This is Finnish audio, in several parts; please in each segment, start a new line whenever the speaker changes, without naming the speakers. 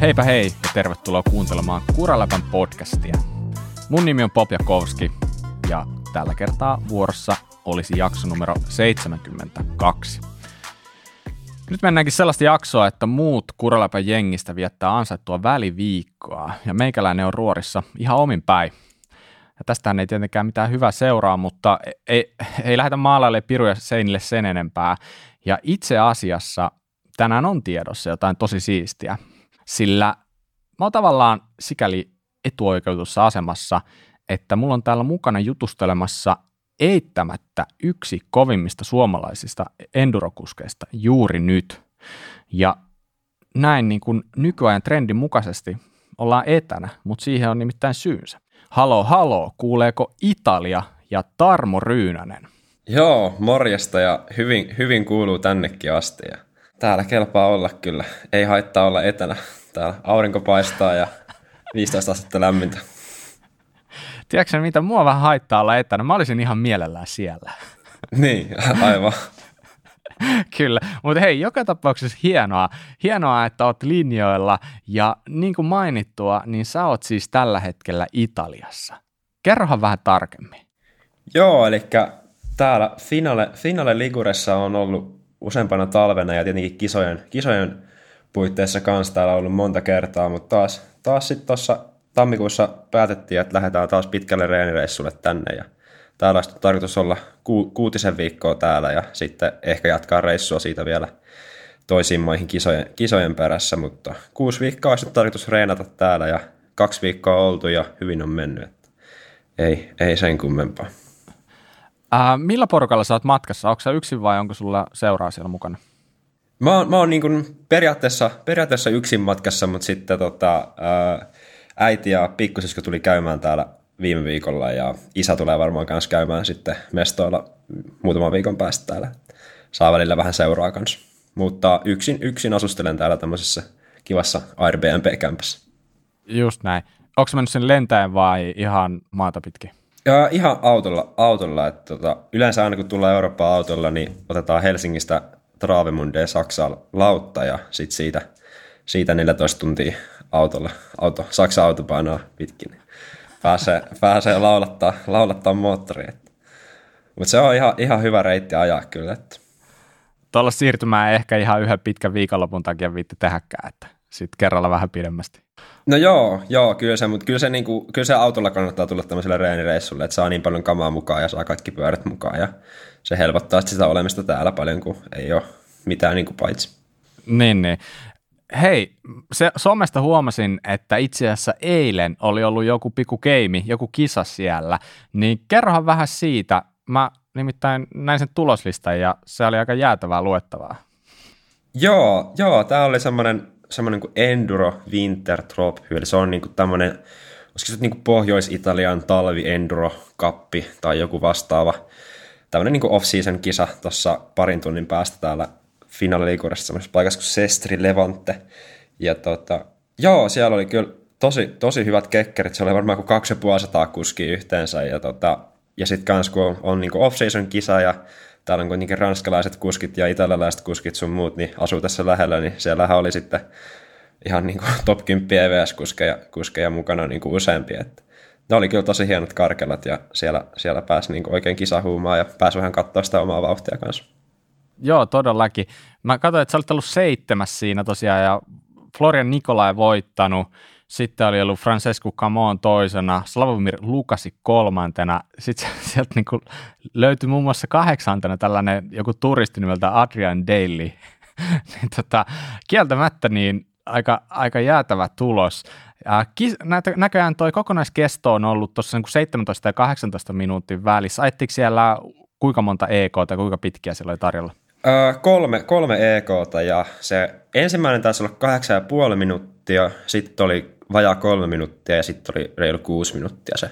Heipä hei ja tervetuloa kuuntelemaan Kuraläpän podcastia. Mun nimi on Pop Jakovski ja tällä kertaa vuorossa olisi jakso numero 72. Nyt mennäänkin sellaista jaksoa, että muut Kuraläpän jengistä viettää ansaittua väliviikkoa ja meikäläinen on ruorissa ihan omin päin. Ja tästähän ei tietenkään mitään hyvää seuraa, mutta ei, ei lähdetä maalaille piruja seinille sen enempää. Ja itse asiassa tänään on tiedossa jotain tosi siistiä, sillä mä oon tavallaan sikäli etuoikeutussa asemassa, että mulla on täällä mukana jutustelemassa eittämättä yksi kovimmista suomalaisista endurokuskeista juuri nyt. Ja näin niin kuin nykyajan trendin mukaisesti ollaan etänä, mutta siihen on nimittäin syynsä. Halo, halo, kuuleeko Italia ja Tarmo Ryynänen?
Joo, morjesta ja hyvin, hyvin kuuluu tännekin asti. Ja täällä kelpaa olla kyllä. Ei haittaa olla etänä. Täällä aurinko paistaa ja 15 astetta lämmintä.
Tiedätkö mitä, mua vähän haittaa olla etänä. Mä olisin ihan mielellään siellä.
niin, aivan.
Kyllä, mutta hei, joka tapauksessa hienoa, hienoa, että oot linjoilla ja niin kuin mainittua, niin sä oot siis tällä hetkellä Italiassa. Kerrohan vähän tarkemmin.
Joo, eli täällä Finale, Finale Liguressa on ollut useampana talvena ja tietenkin kisojen, kisojen puitteissa kanssa täällä ollut monta kertaa, mutta taas, taas sitten tuossa tammikuussa päätettiin, että lähdetään taas pitkälle reenireissulle tänne ja täällä olisi tarkoitus olla ku, kuutisen viikkoa täällä ja sitten ehkä jatkaa reissua siitä vielä toisiin maihin kisojen, kisojen perässä, mutta kuusi viikkoa olisi tarkoitus reenata täällä ja kaksi viikkoa oltu ja hyvin on mennyt. Ei, ei sen kummempaa.
Äh, millä porukalla sä oot matkassa? Onko sä yksin vai onko sulla seuraa siellä mukana?
Mä oon, mä oon niin kuin periaatteessa, periaatteessa yksin matkassa, mutta sitten tota, ää, äiti ja pikkusisko tuli käymään täällä viime viikolla ja isä tulee varmaan kanssa käymään sitten mestoilla muutaman viikon päästä täällä. Saa välillä vähän seuraa kanssa. Mutta yksin, yksin asustelen täällä tämmöisessä kivassa Airbnb-kämpässä.
Just näin. Onko mennyt sen lentäen vai ihan maata pitkin?
Ja ihan autolla. autolla että tota, yleensä aina kun tullaan Eurooppaan autolla, niin otetaan Helsingistä Travemundeen Saksaan lautta ja sitten siitä, siitä 14 tuntia autolla, auto, Saksan autopainoa pitkin. Pääsee, pääsee laulattaa, laulattaa moottoria. Mutta se on ihan, ihan hyvä reitti ajaa kyllä.
Tuolla siirtymää ehkä ihan yhden pitkän viikonlopun takia viitti tehdäkään, että sitten kerralla vähän pidemmästi.
No joo, joo kyllä se, mutta kyllä se, niinku, kyllä se autolla kannattaa tulla tämmöiselle reenireissulle, että saa niin paljon kamaa mukaan ja saa kaikki pyörät mukaan ja se helpottaa sitä olemista täällä paljon, kun ei ole mitään niinku paitsi.
Niin, niin. Hei, se, somesta huomasin, että itse asiassa eilen oli ollut joku piku keimi, joku kisa siellä, niin kerrohan vähän siitä. Mä nimittäin näin sen tuloslistan ja se oli aika jäätävää luettavaa.
Joo, joo, tämä oli semmoinen semmoinen kuin Enduro Winter Trop, eli se on niin kuin tämmöinen, olisiko se niin kuin Pohjois-Italian talvi Enduro kappi tai joku vastaava, tämmöinen niin off-season kisa tuossa parin tunnin päästä täällä finaaliliikurassa semmoisessa paikassa kuin Sestri Levante. Ja tota, joo, siellä oli kyllä tosi, tosi hyvät kekkerit, se oli varmaan kuin 2500 kuskia yhteensä, ja, tota, ja sitten kans kun on, on niin off-season kisa, ja täällä on kuitenkin ranskalaiset kuskit ja italialaiset kuskit sun muut, niin asuu tässä lähellä, niin siellähän oli sitten ihan niin kuin top 10 EVS-kuskeja kuskeja mukana niin kuin useampia. Että ne oli kyllä tosi hienot karkelat ja siellä, siellä pääsi niin kuin oikein kisahuumaan ja pääsi vähän katsoa sitä omaa vauhtia kanssa.
Joo, todellakin. Mä katsoin, että sä olit ollut seitsemäs siinä tosiaan ja Florian Nikolai voittanut, sitten oli ollut Francesco Camon toisena, Slavomir Lukasi kolmantena, sitten sieltä niin löytyi muun muassa kahdeksantena tällainen joku turisti nimeltä Adrian Daly. niin tota, kieltämättä niin aika, aika jäätävä tulos. Kis, näitä, näköjään toi kokonaiskesto on ollut tuossa niin 17 ja 18 minuutin välissä. Ajattiko siellä kuinka monta EK tai kuinka pitkiä siellä oli tarjolla?
Öö, kolme, kolme EK ja se ensimmäinen taisi olla kahdeksan ja puoli minuuttia, sitten oli vajaa kolme minuuttia ja sitten oli reilu kuusi minuuttia se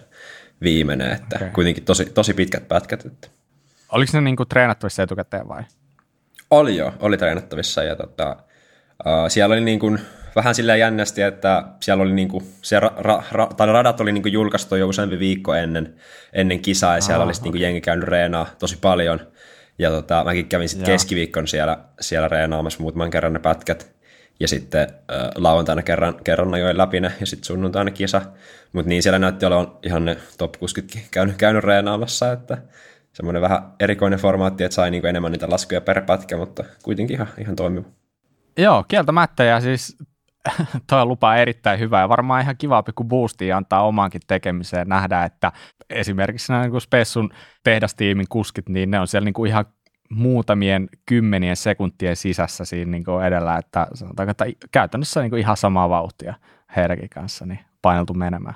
viimeinen, että okay. kuitenkin tosi, tosi pitkät pätkät. Että.
Oliko ne niinku treenattavissa etukäteen vai?
Oli jo, oli treenattavissa ja tota, uh, siellä oli niinku vähän sillä jännästi, että siellä oli niinku, se ra, ra, ra, tai radat oli niinku julkaistu jo useampi viikko ennen, ennen kisaa ja siellä Aha, oli okay. niinku jengi käynyt reenaa tosi paljon. Ja tota, mäkin kävin sitten keskiviikkon siellä, siellä reenaamassa muutaman kerran ne pätkät. Ja sitten äh, lauantaina kerran, kerran ajoin läpi ne, ja sitten sunnuntaina kisa. Mutta niin siellä näytti olevan ihan ne top 60 käynyt, käynyt reenaamassa, että semmoinen vähän erikoinen formaatti, että sai niinku enemmän niitä laskuja per pätkä, mutta kuitenkin ihan, ihan toimiva.
Joo, kieltämättä, ja siis toi lupa erittäin hyvä ja varmaan ihan kiva pikku boostia antaa omaankin tekemiseen nähdä, että esimerkiksi nämä niin Spessun tehdastiimin kuskit, niin ne on siellä niin kuin ihan muutamien kymmenien sekuntien sisässä siinä niin kuin edellä, että sanotaanko, että käytännössä niin kuin ihan samaa vauhtia heidänkin kanssa niin paineltu menemään.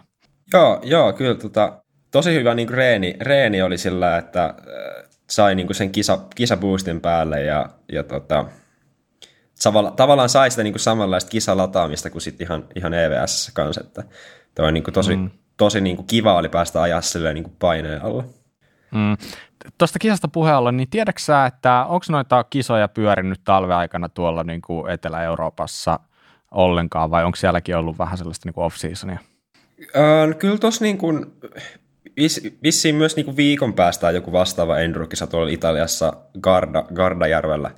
Joo, joo kyllä tota, tosi hyvä niin reeni, reeni oli sillä, että äh, sai niin kuin sen kisa, kisaboostin päälle ja, ja tota, tavallaan sai sitä niin kuin samanlaista kisalataamista kuin sitten ihan, ihan EVS kanssa, että toi niin kuin tosi, mm. tosi niin kuin kiva oli päästä ajaa silleen niin kuin paineen alla.
Mm. Tuosta kisasta puheella, niin tiedätkö sä, että onko noita kisoja pyörinyt talveaikana tuolla niin kuin Etelä-Euroopassa ollenkaan, vai onko sielläkin ollut vähän sellaista niin kuin off-seasonia?
Öö, kyllä tuossa niin kuin, vis, vissiin myös niin kuin viikon päästä joku vastaava endurokisa tuolla Italiassa Garda, Gardajärvellä.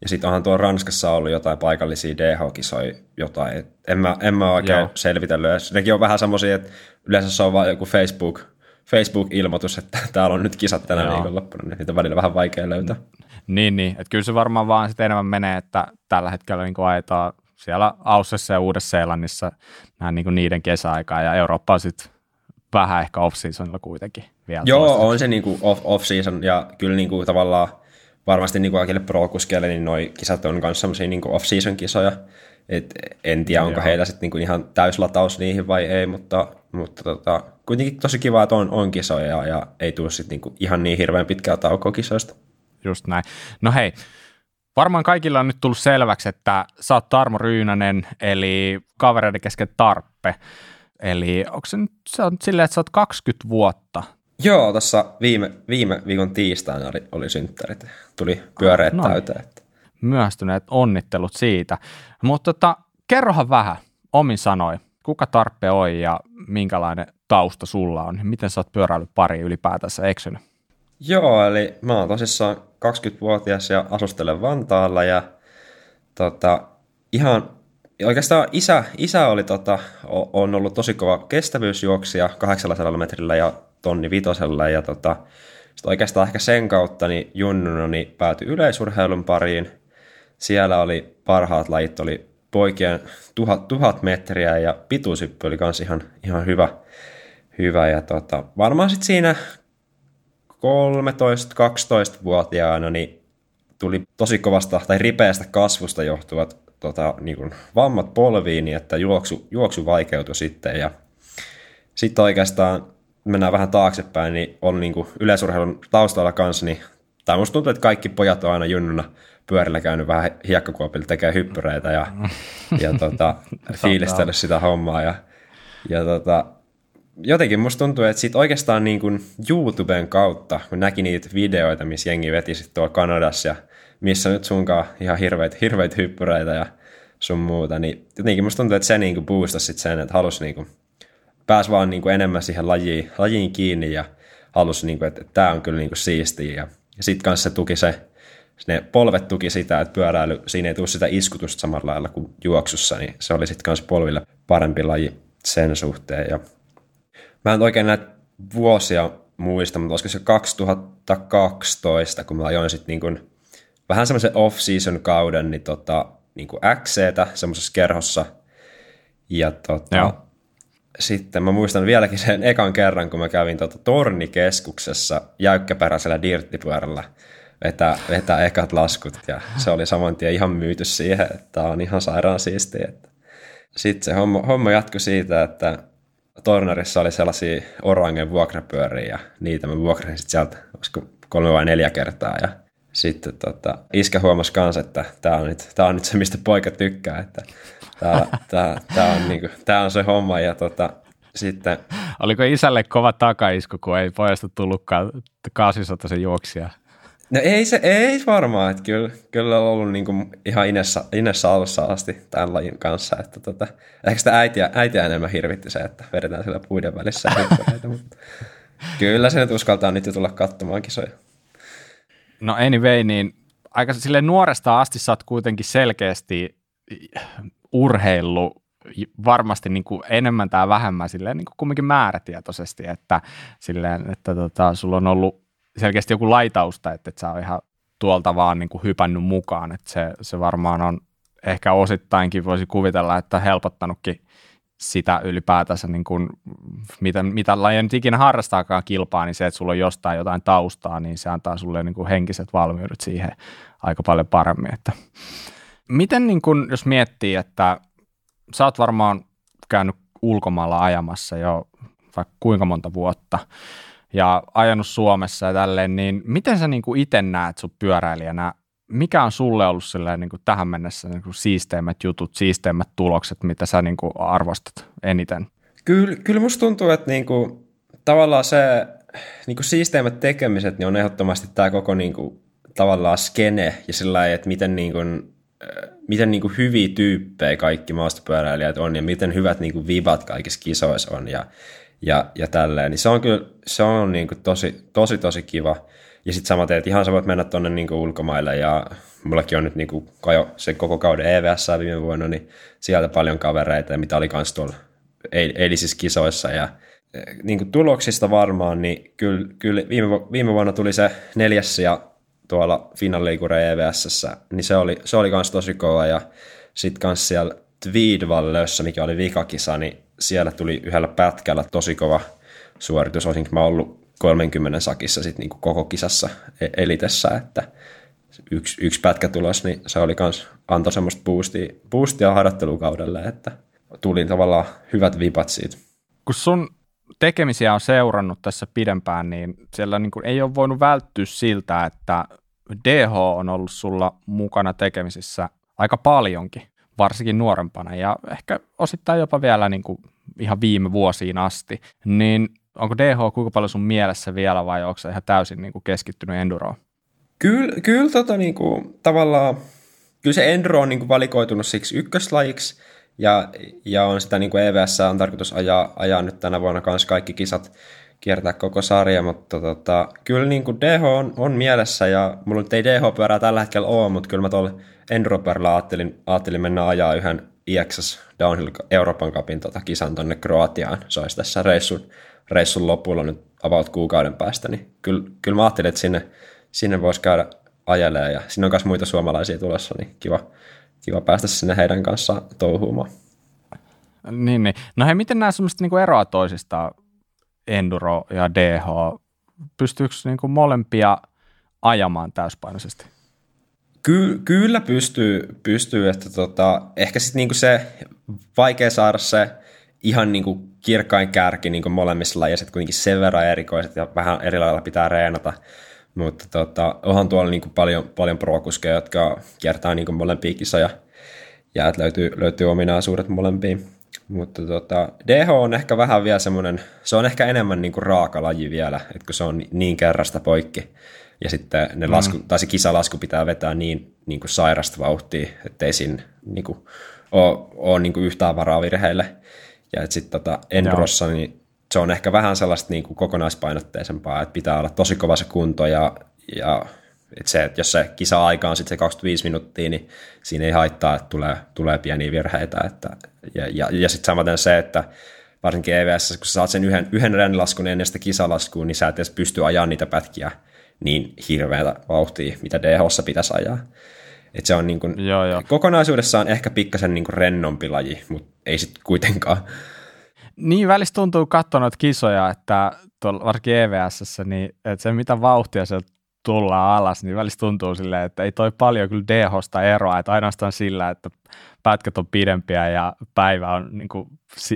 Ja sitten onhan tuolla Ranskassa ollut jotain paikallisia DH-kisoja, jotain. En mä, en mä oikein Joo. selvitellyt. Nekin on vähän semmoisia, että yleensä se on vain joku Facebook, Facebook-ilmoitus, että täällä on nyt kisat tänä Joo. viikonloppuna, niin niitä on välillä vähän vaikea löytää.
Niin, niin. että kyllä se varmaan vaan sitten enemmän menee, että tällä hetkellä niin ajetaan siellä Aussessa ja Uudessa-Seelannissa nämä niin niiden kesäaikaa, ja Eurooppa on sitten vähän ehkä off-seasonilla kuitenkin vielä.
Joo, toistaiseksi. on se niin kuin off, off-season, ja kyllä niin kuin tavallaan varmasti niin kuin kaikille pro-kuskeille, niin noi kisat on myös semmoisia niin off-season kisoja, et en tiedä, onko Joo. heillä sitten niin ihan täyslataus niihin vai ei, mutta, mutta tota, kuitenkin tosi kiva, että on, on kisoja ja ei tule sitten niin ihan niin hirveän pitkää taukoa kisoista.
Just näin. No hei, varmaan kaikilla on nyt tullut selväksi, että sä oot Tarmo Ryynänen, eli kavereiden kesken Tarppe. Eli onko se nyt, se on silleen, että sä oot 20 vuotta
Joo, tässä viime, viime viikon tiistaina oli, oli synttärit. Tuli pyöreät no, täyteen.
Myöstyneet onnittelut siitä. Mutta tota, kerrohan vähän omin sanoi, kuka Tarppe on ja minkälainen tausta sulla on? Miten sä oot pyöräillyt pari ylipäätänsä eksynyt?
Joo, eli mä oon tosissaan 20-vuotias ja asustelen Vantaalla ja tota, ihan oikeastaan isä, isä oli tota, on ollut tosi kova kestävyysjuoksija 800 metrillä ja tonni vitosella ja tota, sitten oikeastaan ehkä sen kautta niin junnuna niin päätyi yleisurheilun pariin. Siellä oli parhaat lajit, oli poikien tuhat, tuhat metriä ja pituusyppy oli myös ihan, ihan hyvä, hyvä. Ja tota, varmaan sitten siinä 13-12-vuotiaana niin tuli tosi kovasta tai ripeästä kasvusta johtuvat tota, niin kuin vammat polviin, niin että juoksu, juoksu vaikeutui sitten ja sitten oikeastaan mennään vähän taaksepäin, niin on niin kuin yleisurheilun taustalla kanssa, niin tai musta tuntuu, että kaikki pojat on aina junnuna pyörillä käynyt vähän hiekkakuopilla tekee hyppyreitä ja, ja tota, fiilistellyt sitä hommaa. Ja, ja tota, jotenkin musta tuntuu, että sit oikeastaan niin kuin YouTuben kautta, kun näki niitä videoita, missä jengi veti sit tuolla Kanadassa ja missä nyt sunkaan ihan hirveitä, hirveitä hyppyreitä ja sun muuta, niin jotenkin musta tuntuu, että se niin kuin boostasi sit sen, että halusi niin kuin pääsi vaan niin kuin enemmän siihen lajiin, lajiin kiinni ja halusi, niin kuin, että, että tämä on kyllä niin kuin siistiä. Ja, ja sitten kanssa se tuki se, ne polvet tuki sitä, että pyöräily, siinä ei tule sitä iskutusta samalla lailla kuin juoksussa, niin se oli sitten kanssa polville parempi laji sen suhteen. Ja mä en oikein näitä vuosia muista, mutta olisiko se 2012, kun mä ajoin sitten niin kuin, vähän semmoisen off-season kauden, niin, tota, niin kuin XCtä semmoisessa kerhossa. Ja tota, Joo sitten mä muistan vieläkin sen ekan kerran, kun mä kävin tuota tornikeskuksessa jäykkäperäisellä dirttipyörällä vetää, vetää ekat laskut ja se oli saman tien ihan myyty siihen, että on ihan sairaan siistiä. Sitten se homma, homma jatkui siitä, että Tornarissa oli sellaisia orangen vuokrapyöriä ja niitä mä vuokrasin sitten sieltä, olisiko kolme vai neljä kertaa ja sitten tota, iskä huomasi kanssa, että tämä on, tää on nyt se, mistä poika tykkää, että Tämä, tämä, tämä, on, niin kuin, tämä on se homma ja tota, sitten...
Oliko isälle kova takaisku, kun ei pojasta tullutkaan kaasisotaisen juoksia?
No ei se, ei varmaan, että kyllä, kyllä on ollut niin kuin ihan Inessa, Inessa alussa asti tämän lajin kanssa, että tota, ehkä sitä äitiä, äitiä enemmän hirvitti se, että vedetään siellä puiden välissä mutta kyllä se nyt uskaltaa nyt jo tulla katsomaan kisoja.
No anyway, niin aika sille nuoresta asti sä oot kuitenkin selkeästi urheilu varmasti niin kuin enemmän tai vähemmän silleen niin kuin kumminkin määrätietoisesti, että, silleen, että tota, sulla on ollut selkeästi joku laitausta, että et sä oot ihan tuolta vaan niin kuin hypännyt mukaan, että se, se varmaan on ehkä osittainkin voisi kuvitella, että helpottanutkin sitä ylipäätänsä, niin kuin, mitä, mitä lajia nyt ikinä harrastaakaan kilpaa, niin se, että sulla on jostain jotain taustaa, niin se antaa sulle niin kuin henkiset valmiudet siihen aika paljon paremmin. Että. Miten, niin kuin, jos miettii, että sä oot varmaan käynyt ulkomailla ajamassa jo vaikka kuinka monta vuotta, ja ajanut Suomessa ja tälleen, niin miten sä niin kuin itse näet sun pyöräilijänä mikä on sulle ollut niin kuin tähän mennessä niin kuin siisteimmät jutut, siisteimmät tulokset, mitä sä niin kuin arvostat eniten?
Kyllä, kyllä musta tuntuu, että niin kuin, tavallaan se niin kuin siisteimmät tekemiset niin on ehdottomasti tämä koko niin kuin, tavallaan skene ja sillä että miten, niin kuin, miten niin kuin hyviä tyyppejä kaikki maastopyöräilijät on ja miten hyvät niin kuin vibat kaikissa kisoissa on ja, ja, ja tälleen. Niin se on kyllä se on niin kuin tosi, tosi, tosi kiva. Ja sitten samaten, että ihan sä voit mennä tuonne niin ulkomaille ja mullakin on nyt niin kuin jo se koko kauden EVS viime vuonna, niin sieltä paljon kavereita, mitä oli kans tuolla eilisissä kisoissa ja e, niin kuin tuloksista varmaan, niin kyllä, kyllä viime, viime vuonna tuli se neljäs ja tuolla Finalleikure EVS, niin se oli, se oli kans tosi kova ja sitten kans siellä Tweedvallössä, mikä oli vikakisa, niin siellä tuli yhdellä pätkällä tosi kova suoritus. Olisinko mä ollut 30 sakissa sit niinku koko kisassa e- elitessä, että yksi, yksi pätkä tulos, niin se oli kans, antoi semmoista boostia, boostia harjoittelukaudelle, että tuli tavallaan hyvät vipat siitä.
Kun sun tekemisiä on seurannut tässä pidempään, niin siellä niin kuin ei ole voinut välttyä siltä, että DH on ollut sulla mukana tekemisissä aika paljonkin, varsinkin nuorempana ja ehkä osittain jopa vielä niin kuin ihan viime vuosiin asti. Niin onko DH kuinka paljon sun mielessä vielä vai onko se ihan täysin niin kuin keskittynyt enduroon?
Kyllä, kyllä tota, niin kuin, tavallaan, kyllä se enduro on niin kuin valikoitunut siksi ykköslajiksi, ja, ja on sitä niin kuin EVS on tarkoitus ajaa, ajaa nyt tänä vuonna kanssa kaikki kisat, kiertää koko sarja, mutta tota, kyllä niin kuin DH on, on mielessä, ja mulla nyt ei DH-pyörää tällä hetkellä ole, mutta kyllä mä tuolla enduro ajattelin, ajattelin mennä ajaa yhden IXS Downhill Euroopan Cupin tota, kisan tonne Kroatiaan. Se olisi tässä reissun, reissun lopulla nyt about kuukauden päästä, niin kyllä, kyllä mä ajattelin, että sinne, sinne voisi käydä ajelee ja siinä on myös muita suomalaisia tulossa, niin kiva, kiva päästä sinne heidän kanssaan touhuumaan.
Niin, niin. No hei, miten nämä semmoista niin eroa toisistaan, Enduro ja DH? Pystyykö niin molempia ajamaan täyspainoisesti?
Ky- kyllä pystyy, pystyy että tota, ehkä sitten niinku se vaikea saada se ihan niinku kirkkain kärki niinku molemmissa lajeissa, että kuitenkin sen verran erikoiset ja vähän eri lailla pitää reenata. Mutta tota, onhan tuolla niinku paljon, paljon pro-kuskeja, jotka kiertää niinku molempia kisoja ja löytyy, löytyy ominaisuudet molempiin. Mutta tota, DH on ehkä vähän vielä semmoinen, se on ehkä enemmän niinku raaka laji vielä, että kun se on niin kerrasta poikki ja sitten ne mm. lasku, tai se kisalasku pitää vetää niin, niin kuin sairasta vauhtia, ettei siinä niin kuin, ole, ole niin kuin yhtään varaa virheille. Ja sitten tota, Endurossa, niin se on ehkä vähän sellaista niin kuin kokonaispainotteisempaa, että pitää olla tosi kova se kunto ja, ja että se, että jos se kisa-aika on sitten se 25 minuuttia, niin siinä ei haittaa, että tulee, tulee pieniä virheitä. Että, ja ja, ja sitten samaten se, että varsinkin EVS, kun sä saat sen yhden, yhden renlaskun ennen sitä kisalaskuun, niin sä et edes pysty ajaa niitä pätkiä niin hirveätä vauhtia, mitä DHssa pitäisi ajaa. Et se on niin kuin, joo, joo. kokonaisuudessaan ehkä pikkasen niin rennompi laji, mutta ei sitten kuitenkaan.
Niin välistä tuntuu katsoa kisoja, että tuolla varsinkin EVSssä, niin että se mitä vauhtia sieltä tullaan alas, niin välistä tuntuu silleen, että ei toi paljon kyllä DHsta eroa, että ainoastaan sillä, että pätkät on pidempiä ja päivä on niin kuin,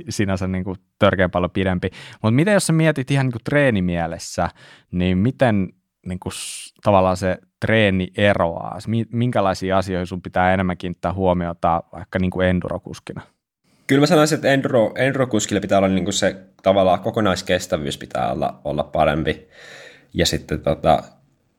sinänsä niin kuin, törkeän paljon pidempi. Mutta miten jos sä mietit ihan niin kuin treenimielessä, niin miten niin kuin, tavallaan se treeni eroaa? Minkälaisia asioita sun pitää enemmän kiinnittää huomiota vaikka niin kuin endurokuskina?
Kyllä mä sanoisin, että enduro, endurokuskille pitää olla niin kuin se tavallaan kokonaiskestävyys pitää olla, olla parempi. Ja sitten tota,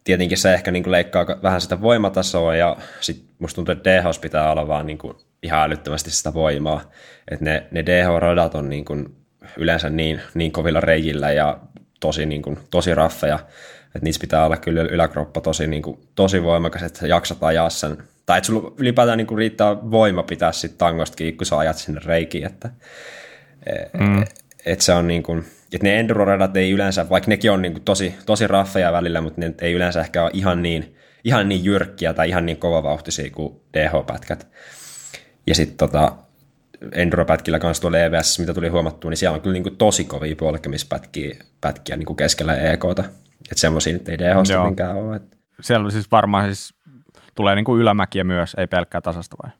tietenkin se ehkä niin kuin leikkaa vähän sitä voimatasoa ja sitten musta tuntuu, että DH pitää olla vaan niin kuin ihan älyttömästi sitä voimaa. Että ne, ne DH-radat on niin kuin yleensä niin, niin kovilla reijillä ja tosi, niin kuin, tosi raffeja, Että niissä pitää olla kyllä yläkroppa tosi, niin kuin, tosi voimakas, että jaksat ajaa sen. Tai että sulla ylipäätään niin kuin riittää voima pitää sitten tangosta kiinni, kun sä ajat sinne reikiin. Että, mm. että se on niin kuin, että ne enduro-radat ei yleensä, vaikka nekin on niin kuin tosi, tosi raffeja välillä, mutta ne ei yleensä ehkä ole ihan niin, ihan niin jyrkkiä tai ihan niin kovavauhtisia kuin DH-pätkät. Ja sitten tota, enduropätkillä kanssa tuolla EVS, mitä tuli huomattua, niin siellä on kyllä niin kuin tosi kovia polkemispätkiä pätkiä niin kuin keskellä EKta. Että semmoisia nyt ei DHsta minkään ole. Että.
Siellä siis varmaan siis tulee niin kuin ylämäkiä myös, ei pelkkää tasasta vai?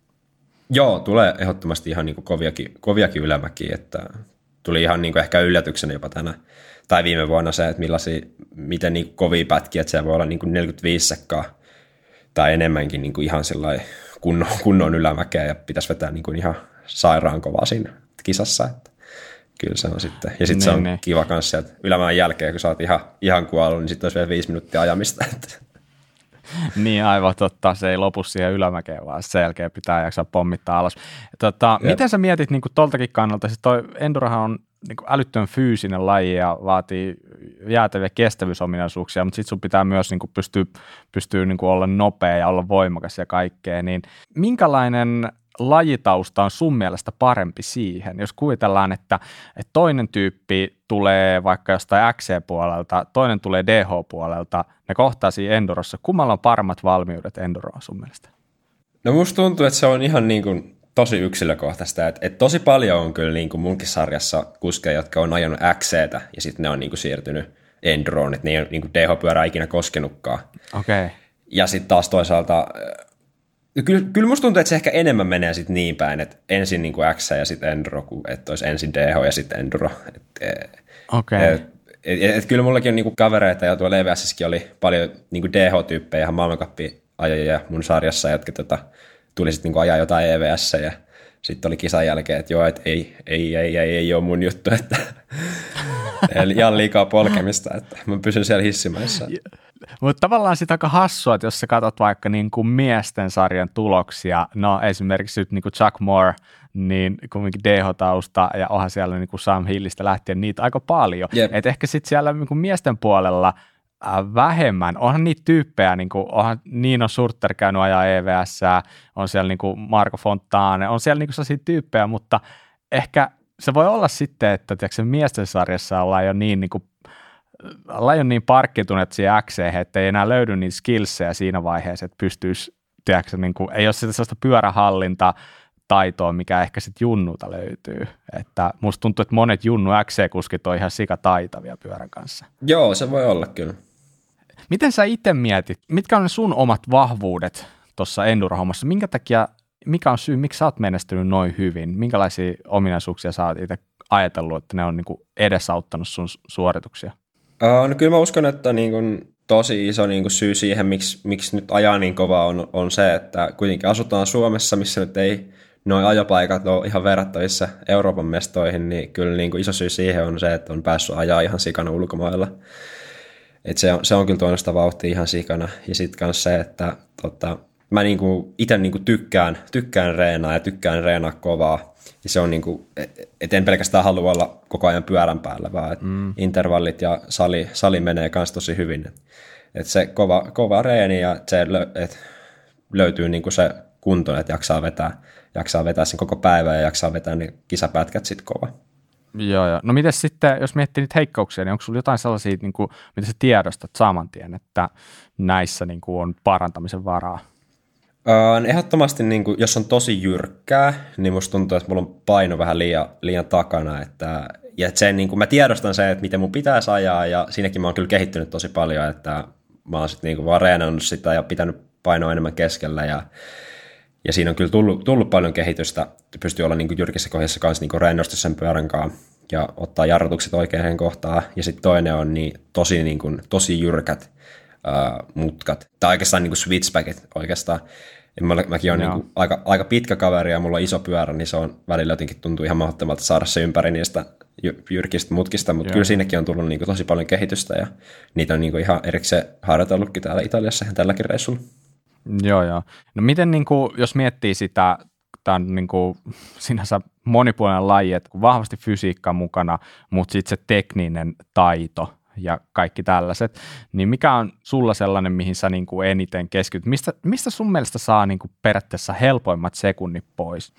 Joo, tulee ehdottomasti ihan niin kuin koviakin, koviakin ylämäkiä, että tuli ihan niin kuin ehkä yllätyksenä jopa tänä tai viime vuonna se, että millaisia, miten niin kovia pätkiä, että se voi olla niin kuin 45 sekkaa tai enemmänkin niin kuin ihan kunnon, kunnon ylämäkeä ja pitäisi vetää niin kuin ihan sairaan kova siinä kisassa. Että kyllä se on sitten. Ja sitten niin, se on niin. kiva kanssa että ylämään jälkeen, kun sä oot ihan, ihan kuollut, niin sitten olisi vielä viisi minuuttia ajamista. Että.
niin, aivan totta. Se ei lopu siihen ylämäkeen, vaan sen jälkeen pitää jaksaa pommittaa alas. Tota, miten sä mietit niin tuoltakin kannalta? Siis toi Endurohan on niin kuin älyttömän fyysinen laji ja vaatii jäätäviä kestävyysominaisuuksia, mutta sitten sun pitää myös niin kuin pystyä, pystyä niin kuin olla nopea ja olla voimakas ja kaikkea. Niin minkälainen lajitausta on sun mielestä parempi siihen? Jos kuvitellaan, että, että toinen tyyppi tulee vaikka jostain XC-puolelta, toinen tulee DH-puolelta, ne kohtaa siinä Endorossa. Kummalla on paremmat valmiudet Endoroa sun mielestä?
No musta tuntuu, että se on ihan niin kuin tosi yksilökohtaista. Että, että tosi paljon on kyllä niin kuin munkin sarjassa kuskeja, jotka on ajanut XCtä ja sitten ne on niin kuin siirtynyt Endroon, että ne ei ole niin kuin DH-pyörää ikinä koskenutkaan.
Okei. Okay.
Ja sitten taas toisaalta Kyllä, kyllä musta tuntuu, että se ehkä enemmän menee sitten niin päin, että ensin niin kuin X ja sitten Enduro, kuin että olisi ensin DH ja sitten Enduro.
E, Okei. Okay.
Et, et, et, et, kyllä mullakin on niin kuin kavereita ja tuolla EVSissäkin oli paljon niin kuin DH-tyyppejä ihan maailmankappiajajia mun sarjassa, jotka tota, tuli sitten niin ajaa jotain EVS ja sitten oli kisan jälkeen, että joo, että ei, ei, ei, ei, ei ole mun juttu, että ihan liikaa polkemista, että mä pysyn siellä hissimäissä.
Mutta tavallaan sitä aika hassua, että jos sä katsot vaikka niin kuin miesten sarjan tuloksia, no esimerkiksi nyt niin kuin Chuck Moore, niin kumminkin DH-tausta ja onhan siellä niin kuin Sam Hillistä lähtien niitä aika paljon. Yep. Et ehkä sitten siellä niin kuin miesten puolella vähemmän. Onhan niitä tyyppejä, niin kuin, onhan Nino Surter käynyt ajaa EVS, on siellä niin kuin Marco Fontane, on siellä niin kuin sellaisia tyyppejä, mutta ehkä se voi olla sitten, että tiedätkö, miesten sarjassa ollaan jo niin, niin kuin ollaan jo niin parkkituneet siihen X, että ei enää löydy niitä skillsejä siinä vaiheessa, että pystyisi, tiedätkö, niin kuin, ei ole sitä sellaista pyörähallinta, taitoa, mikä ehkä sitten junnuta löytyy. Että musta tuntuu, että monet junnu XC-kuskit on ihan sika taitavia pyörän kanssa.
Joo, se voi olla kyllä.
Miten sä itse mietit, mitkä on ne sun omat vahvuudet tuossa enduro-hommassa? Minkä takia, mikä on syy, miksi sä oot menestynyt noin hyvin? Minkälaisia ominaisuuksia sä oot itse ajatellut, että ne on niin edesauttanut sun suorituksia?
Uh, no kyllä mä uskon, että niin kuin tosi iso niin kuin syy siihen, miksi, miksi nyt ajaa niin kovaa on, on se, että kuitenkin asutaan Suomessa, missä nyt ei noin ajopaikat ole ihan verrattavissa Euroopan mestoihin, niin kyllä niin kuin iso syy siihen on se, että on päässyt ajaa ihan sikana ulkomailla. Et se, on, se on kyllä tuonut sitä vauhtia ihan sikana. Ja sitten myös se, että tota, mä niinku itse niinku tykkään, tykkään reenaa ja tykkään reenaa kovaa. Ja se on niin kuin, et en pelkästään halua olla koko ajan pyörän päällä, vaan mm. intervallit ja sali, sali menee myös tosi hyvin. Et se kova, kova reeni ja se et löytyy niin kuin se kunto, että jaksaa vetää, jaksaa vetää sen koko päivän ja jaksaa vetää ne kisapätkät sitten kova.
Joo, joo. No miten sitten, jos miettii niitä heikkouksia, niin onko sinulla jotain sellaisia, niin kuin, mitä sä tiedostat saman tien, että näissä niin kuin on parantamisen varaa?
Uh, ehdottomasti, niin kuin, jos on tosi jyrkkää, niin musta tuntuu, että mulla on paino vähän liian, liian takana. Että, ja että sen, niin kuin, mä tiedostan sen, että miten mun pitäisi ajaa, ja siinäkin mä oon kyllä kehittynyt tosi paljon, että mä oon sitten niin vaan reenannut sitä ja pitänyt painoa enemmän keskellä, ja, ja siinä on kyllä tullut, tullut paljon kehitystä, pystyy olla niin kuin jyrkissä kohdassa kanssa niin rennosti sen pyörän kanssa, ja ottaa jarrutukset oikeaan kohtaan, ja sitten toinen on niin, tosi, niin kuin, tosi jyrkät, uh, mutkat, tai oikeastaan niin kuin switchbackit oikeastaan. Ja mä, mäkin olen niin aika, aika pitkä kaveri ja mulla on iso pyörä, niin se on välillä jotenkin tuntuu ihan mahdottomalta saada se ympäri niistä jyrkistä mutkista, mutta Joo. kyllä siinäkin on tullut niin kuin tosi paljon kehitystä ja niitä on niin kuin ihan erikseen harjoitellutkin täällä Italiassa ihan tälläkin reissulla.
Joo, joo. No miten, niin kuin, jos miettii sitä, tämä on niin kuin, sinänsä monipuolinen laji, että vahvasti fysiikka mukana, mutta sitten se tekninen taito, ja kaikki tällaiset, niin mikä on sulla sellainen, mihin sä niin kuin eniten keskityt? Mistä, mistä sun mielestä saa niin kuin periaatteessa helpoimmat sekunnit pois?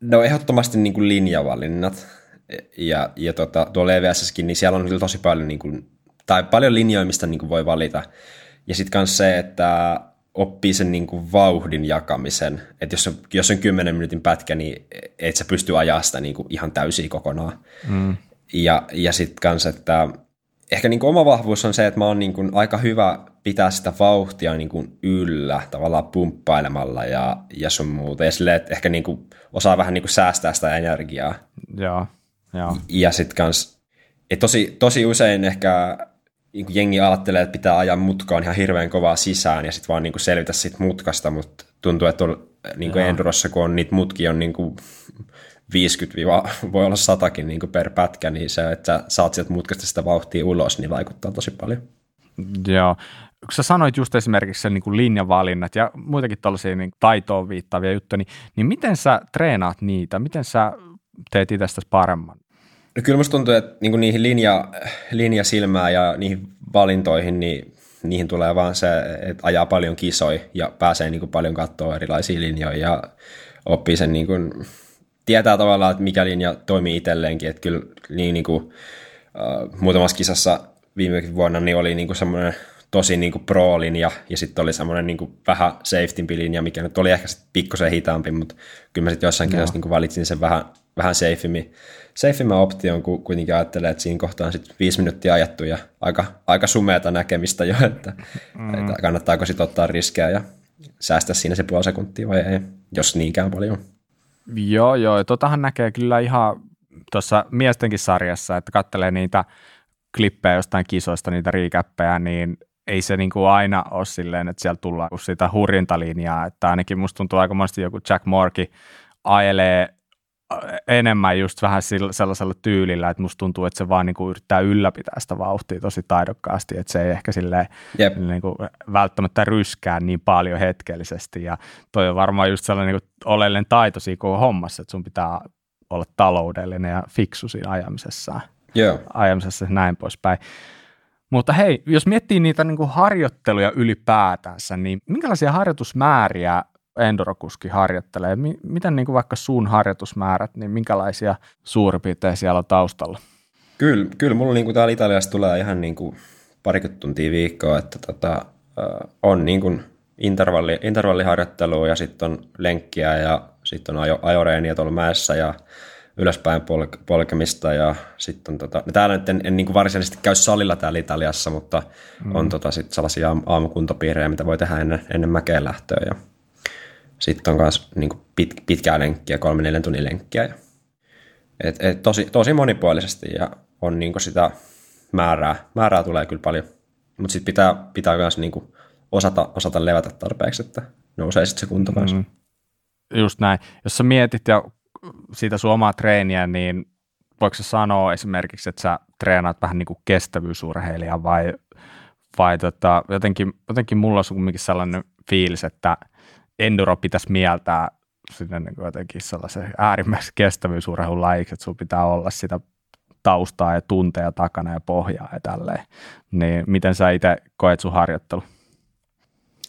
No ehdottomasti niin kuin linjavalinnat. Ja, ja tota, tuolla EVSskin, niin siellä on kyllä tosi paljon, niin kuin, tai paljon linjoja, mistä niin kuin voi valita. Ja sitten myös se, että oppii sen niin kuin vauhdin jakamisen. Että jos on, jos on 10 minuutin pätkä, niin et sä pysty ajaa sitä niin kuin ihan täysin kokonaan. Mm. Ja, ja sitten kanssa, että ehkä niin kuin oma vahvuus on se, että mä oon niin kuin aika hyvä pitää sitä vauhtia niin kuin yllä tavallaan pumppailemalla ja, ja sun muuta. Ja silleen, että ehkä niin kuin osaa vähän niin kuin säästää sitä energiaa.
Joo, joo.
Ja sitten kans, että tosi, tosi usein ehkä jengi ajattelee, että pitää ajaa mutkaan ihan hirveän kovaa sisään ja sitten vaan niin kuin selvitä siitä mutkasta, mutta tuntuu, että on, niin kuin Endurossa, kun on niitä mutkia on niin kuin 50 voi olla satakin niin kuin per pätkä, niin se, että saat sieltä mutkasta sitä vauhtia ulos, niin vaikuttaa tosi paljon.
Joo. Kun sä sanoit just esimerkiksi sen niin kuin linjavalinnat ja muitakin tällaisia niin taitoon viittaavia juttuja, niin, niin miten sä treenaat niitä? Miten sä teet itsestäsi paremman?
No kyllä musta tuntuu, että niin niihin linja, linjasilmään ja niihin valintoihin, niin niihin tulee vaan se, että ajaa paljon kisoja ja pääsee niin kuin paljon katsoa erilaisia linjoja ja oppii sen niin kuin, tietää tavallaan, että mikä linja toimii itselleenkin, että kyllä niin, niin kuin, uh, muutamassa kisassa viime vuonna niin oli niin kuin semmoinen tosi niin kuin pro-linja ja sitten oli semmoinen niin kuin vähän safety linja, mikä nyt oli ehkä sitten pikkusen hitaampi, mutta kyllä mä sitten jossain no. kisassa niin kuin valitsin sen vähän, vähän safeimmin, safeimmän option, kun kuitenkin ajattelee, että siinä kohtaa on sitten viisi minuuttia ajattu ja aika, aika sumeata näkemistä jo, että, mm. että kannattaako sitten ottaa riskejä ja säästää siinä se puoli sekuntia vai ei, jos niinkään paljon.
Joo, joo, totahan näkee kyllä ihan tuossa miestenkin sarjassa, että kattelee niitä klippejä jostain kisoista, niitä riikäppejä, niin ei se niin kuin aina ole silleen, että sieltä tullaan sitä hurjintalinjaa, että ainakin musta tuntuu aika monesti joku Jack Morki ajelee enemmän just vähän sellaisella tyylillä, että musta tuntuu, että se vaan niin kuin yrittää ylläpitää sitä vauhtia tosi taidokkaasti, että se ei ehkä silleen yep. niin kuin välttämättä ryskää niin paljon hetkellisesti ja toi on varmaan just sellainen niin oleellinen taito siinä koko hommassa, että sun pitää olla taloudellinen ja fiksu siinä ajamisessa,
yeah.
ajamisessa näin poispäin. Mutta hei, jos miettii niitä niin kuin harjoitteluja ylipäätänsä, niin minkälaisia harjoitusmääriä endorokuski harjoittelee? Miten niin kuin vaikka sun harjoitusmäärät, niin minkälaisia suurin piirtein siellä on taustalla?
Kyllä, kyllä mulla niin kuin täällä Italiassa tulee ihan niin kuin parikymmentä tuntia viikkoa, että tota, on niin kuin intervalli, intervalliharjoittelua ja sitten on lenkkiä ja sitten on ajo, ajoreeniä tuolla mäessä ja ylöspäin polk- polkemista ja sitten tota, no täällä nyt en, en niin kuin varsinaisesti käy salilla täällä Italiassa, mutta mm. on tota sit sellaisia aamukuntopiirejä, mitä voi tehdä ennen, ennen mäkeen lähtöä ja sitten on myös niin pit, pitkää lenkkiä, kolme neljän tunnin lenkkiä. Et, et tosi, tosi monipuolisesti ja on niin sitä määrää, määrää tulee kyllä paljon. Mutta sitten pitää, pitää myös niin osata, osata levätä tarpeeksi, että nousee sitten se kunto. Mm.
Just näin. Jos sä mietit ja siitä sun omaa treeniä, niin voiko sä sanoa esimerkiksi, että sä treenaat vähän niin kuin kestävyysurheilija vai, vai tota, jotenkin, jotenkin mulla on kuitenkin sellainen fiilis, että – enduro pitäisi mieltää sinne niin jotenkin sellaisen äärimmäisen kestävyysurheilun lajiksi, että sulla pitää olla sitä taustaa ja tunteja takana ja pohjaa ja tälleen. Niin miten sä itse koet sun harjoittelu?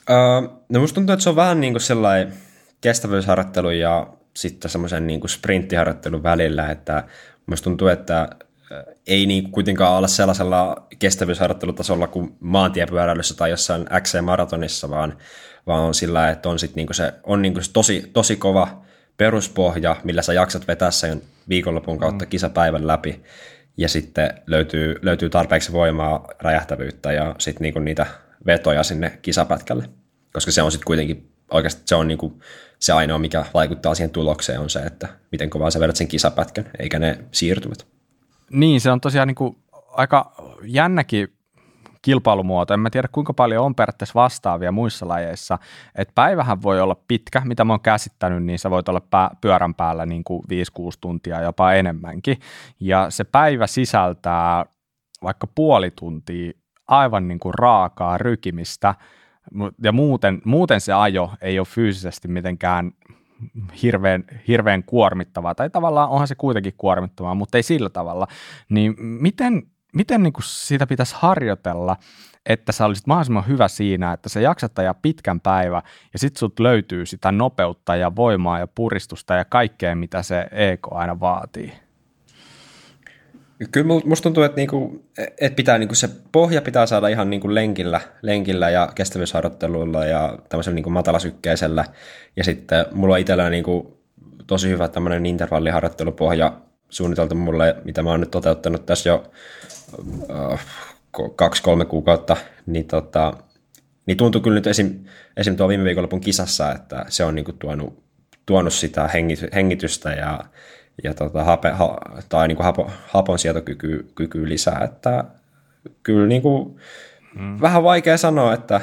Uh, no musta tuntuu, että se on vähän niin kuin sellainen kestävyysharjoittelu ja sitten semmoisen niin kuin sprinttiharjoittelun välillä, että musta tuntuu, että ei niin kuitenkaan olla sellaisella kestävyysharjoittelutasolla kuin maantiepyöräilyssä tai jossain XC-maratonissa, vaan vaan on sillä, että on, sit niinku se, on niinku se tosi, tosi kova peruspohja, millä sä jaksat vetää sen viikonlopun kautta mm. kisapäivän läpi, ja sitten löytyy, löytyy tarpeeksi voimaa, räjähtävyyttä ja sitten niinku niitä vetoja sinne kisapätkälle, koska se on sitten kuitenkin oikeasti se on niinku se ainoa, mikä vaikuttaa siihen tulokseen, on se, että miten kovaa sä vedät sen kisapätkän, eikä ne siirtymät.
Niin, se on tosiaan niinku aika jännäkin kilpailumuoto. En mä tiedä, kuinka paljon on periaatteessa vastaavia muissa lajeissa. Et päivähän voi olla pitkä, mitä mä oon käsittänyt, niin sä voit olla pyörän päällä niin kuin 5-6 tuntia, jopa enemmänkin. Ja se päivä sisältää vaikka puoli tuntia aivan niin kuin raakaa rykimistä, ja muuten, muuten se ajo ei ole fyysisesti mitenkään hirveän, hirveän kuormittavaa, tai tavallaan onhan se kuitenkin kuormittavaa, mutta ei sillä tavalla. Niin miten miten niin kuin sitä pitäisi harjoitella, että sä olisit mahdollisimman hyvä siinä, että sä jaksat ajaa pitkän päivä ja sit sut löytyy sitä nopeutta ja voimaa ja puristusta ja kaikkea, mitä se EK aina vaatii?
Kyllä musta tuntuu, että, niinku, että pitää, niinku se pohja pitää saada ihan niinku lenkillä, lenkillä ja kestävyysharjoittelulla ja tämmöisellä niinku matalasykkeisellä. Ja sitten mulla on itsellä niinku tosi hyvä tämmöinen intervalliharjoittelupohja suunniteltu mulle, mitä mä oon nyt toteuttanut tässä jo kaksi-kolme kuukautta, niin, tota, niin tuntuu kyllä nyt esim, esim. tuo viime viikonlopun kisassa, että se on niinku tuonut, tuonut sitä hengitystä ja ja tota, hape, ha, tai niin kuin hapo, hapon sietokyky kyky lisää, että kyllä niin kuin, mm. vähän vaikea sanoa, että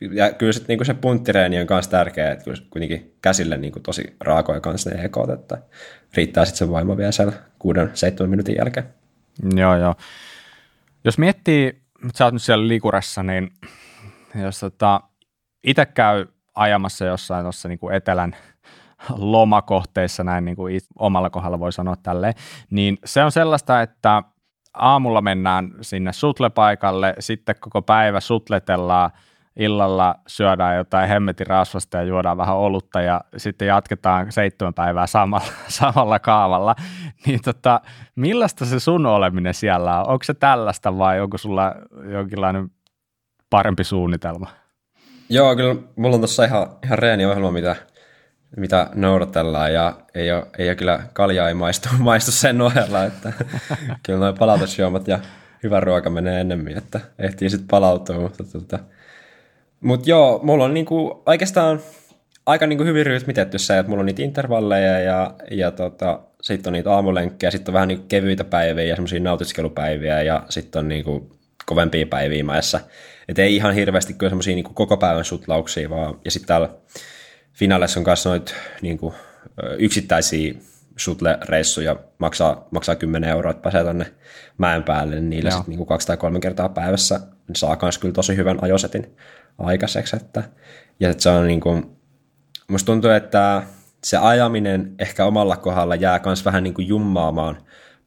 ja kyllä sit, niin kuin se punttireeni on myös tärkeä, että kyllä kuitenkin käsille niin kuin tosi raakoja kanssa ne ekot, että riittää sitten se voima vielä siellä kuuden, seitsemän minuutin jälkeen.
Joo, joo. Jos miettii, sä oot nyt siellä liikurassa, niin jos tota, itse käy ajamassa jossain tuossa niin etelän lomakohteissa, näin niin kuin omalla kohdalla voi sanoa tälleen, niin se on sellaista, että aamulla mennään sinne sutlepaikalle, sitten koko päivä sutletellaan, illalla syödään jotain hemmetin rasvasta ja juodaan vähän olutta ja sitten jatketaan seitsemän päivää samalla, samalla kaavalla. Niin tota, millaista se sun oleminen siellä on? Onko se tällaista vai onko sulla jonkinlainen parempi suunnitelma?
Joo, kyllä mulla on tuossa ihan, ihan reeni ohjelma, mitä mitä noudatellaan ja ei ole, ei ole kyllä kalja ei maistu, maistu sen ohella, että kyllä noin palautusjuomat ja hyvä ruoka menee ennemmin, että ehtii sitten palautua, mutta tota. Mut joo, mulla on niinku oikeastaan aika niinku hyvin rytmitetty se, että mulla on niitä intervalleja ja, ja tota, sitten on niitä aamulenkkejä, sitten on vähän niinku kevyitä päiviä ja semmoisia nautiskelupäiviä ja sitten on niinku kovempia päiviä maissa. Että ei ihan hirveästi kyllä semmoisia niinku koko päivän sutlauksia, vaan ja sitten täällä finaaleissa on myös noita niin kuin, yksittäisiä shuttle-reissuja, maksaa, maksaa 10 euroa, että pääsee tuonne mäen päälle, niin niillä sitten niin kaksi tai kolme kertaa päivässä niin saa myös kyllä tosi hyvän ajosetin aikaiseksi. Että, ja että se on niin kuin, musta tuntuu, että se ajaminen ehkä omalla kohdalla jää myös vähän niin kuin jummaamaan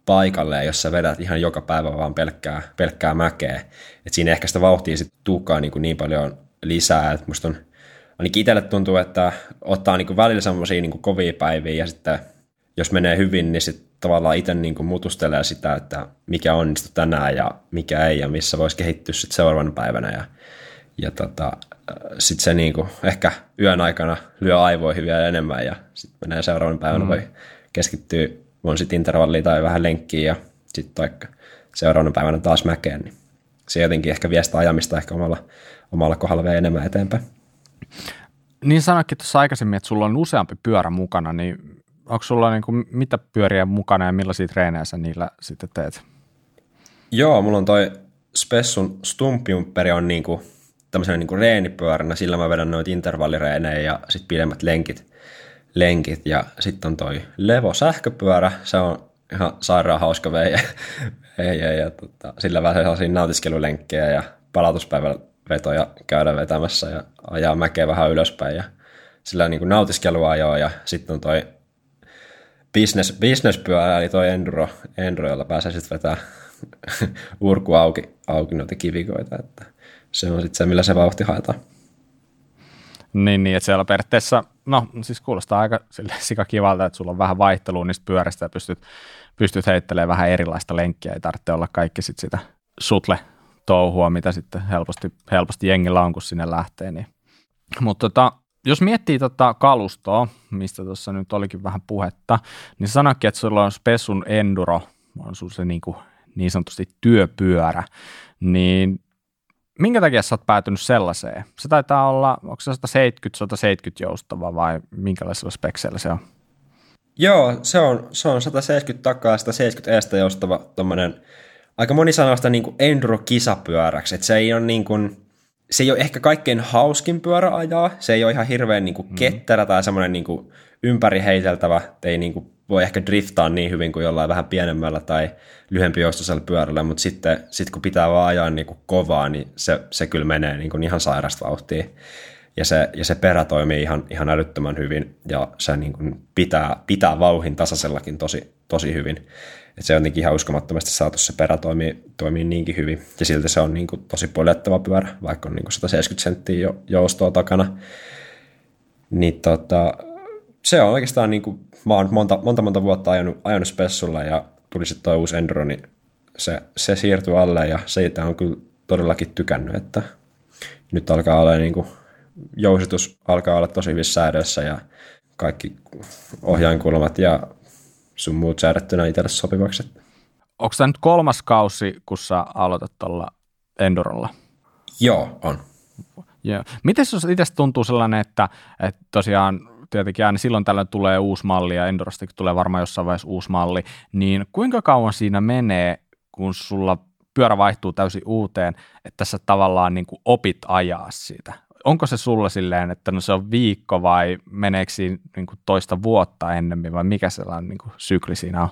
paikalle, jos sä vedät ihan joka päivä vaan pelkkää, pelkkää mäkeä. että siinä ehkä sitä vauhtia sitten tuukaa niin, niin paljon lisää, että musta on ainakin itselle tuntuu, että ottaa niin välillä semmoisia niin kovia päiviä ja sitten jos menee hyvin, niin sitten tavallaan itse niin kuin mutustelee sitä, että mikä onnistui tänään ja mikä ei ja missä voisi kehittyä sitten seuraavana päivänä ja, ja tota, sitten se niin kuin ehkä yön aikana lyö aivoihin vielä enemmän ja sitten menee seuraavana päivänä mm. voi keskittyä, on sitten intervalliin tai vähän lenkkiin ja sitten vaikka seuraavana päivänä taas mäkeen, niin se jotenkin ehkä viestä ajamista ehkä omalla, omalla kohdalla vielä enemmän eteenpäin.
Niin sanoikin tuossa aikaisemmin, että sulla on useampi pyörä mukana, niin onko sulla niin kuin, mitä pyöriä mukana ja millaisia treenejä sä niillä sitten teet?
Joo, mulla on toi Spessun Stumpiumperi on niin kuin tämmöisenä niin kuin reenipyöränä, sillä mä vedän noita intervallireenejä ja sitten pidemmät lenkit, lenkit. ja sitten on toi Levo sähköpyörä, se on ihan sairaan hauska veiję, ja, ja tota, sillä vähän sellaisia nautiskelulenkkejä ja palautuspäivällä vetoja käydä vetämässä ja ajaa mäkeä vähän ylöspäin ja sillä niin kuin nautiskelua ja sitten on toi business, businesspyörä, eli toi enduro, enduro jolla pääsee sitten vetää urku auki, auki noita kivikoita, että se on sitten se, millä se vauhti haetaan.
Niin, niin, että siellä periaatteessa, no siis kuulostaa aika sille kivalta, että sulla on vähän vaihtelua niistä pyöristä ja pystyt, pystyt heittelemään vähän erilaista lenkkiä, ei tarvitse olla kaikki sit sitä sutle touhua, mitä sitten helposti, helposti jengillä on, kun sinne lähtee. Niin. Mutta tota, jos miettii tota kalustoa, mistä tuossa nyt olikin vähän puhetta, niin sanoikin, että sulla on Spessun Enduro, on sun se niin, kuin, niin sanotusti työpyörä, niin minkä takia sä oot päätynyt sellaiseen? Se taitaa olla, onko se 170-170 joustava vai minkälaisella spekseillä se on?
Joo, se on, se on 170 takaa 170 eestä joustava tuommoinen aika moni sanoo sitä niin enduro-kisapyöräksi, että se ei ole niin kuin, se ei ole ehkä kaikkein hauskin pyörä ajaa, se ei ole ihan hirveän niin kuin mm. ketterä tai semmoinen niin kuin ympäriheiteltävä, ei niin kuin voi ehkä driftaa niin hyvin kuin jollain vähän pienemmällä tai lyhempi joustoisella pyörällä, mutta sitten sit kun pitää vaan ajaa niin kuin kovaa, niin se, se kyllä menee niin kuin ihan sairasta vauhtia. Ja se, ja se perä toimii ihan, ihan älyttömän hyvin, ja se niin kuin pitää, pitää vauhin tasaisellakin tosi, tosi hyvin. Et se on jotenkin ihan uskomattomasti saatu se perä toimii, toimii niinkin hyvin, ja silti se on niin kuin tosi poljettava pyörä, vaikka on niin kuin 170 senttiä jo, joustoa takana. Niin tota, se on oikeastaan, niin kuin, mä oon monta, monta, monta vuotta ajanut, ajanut spessulla, ja tuli sitten tuo uusi Enduro, niin se, se siirtyi alle, ja siitä on kyllä todellakin tykännyt, että nyt alkaa olla niin kuin, jousitus alkaa olla tosi hyvissä säädöissä ja kaikki ohjainkulmat ja sun muut säädettynä itselle sopivaksi.
Onko tämä nyt kolmas kausi, kun sä aloitat tuolla Endorolla?
Joo, on.
Joo. Miten se itse tuntuu sellainen, että, että tosiaan tietenkin aina silloin tällöin tulee uusi malli ja Endorostakin tulee varmaan jossain vaiheessa uusi malli, niin kuinka kauan siinä menee, kun sulla pyörä vaihtuu täysin uuteen, että tässä tavallaan niin kuin opit ajaa siitä? Onko se sulla silleen, että no se on viikko vai meneekö siinä niin kuin toista vuotta ennemmin vai mikä sellainen niin kuin sykli siinä on?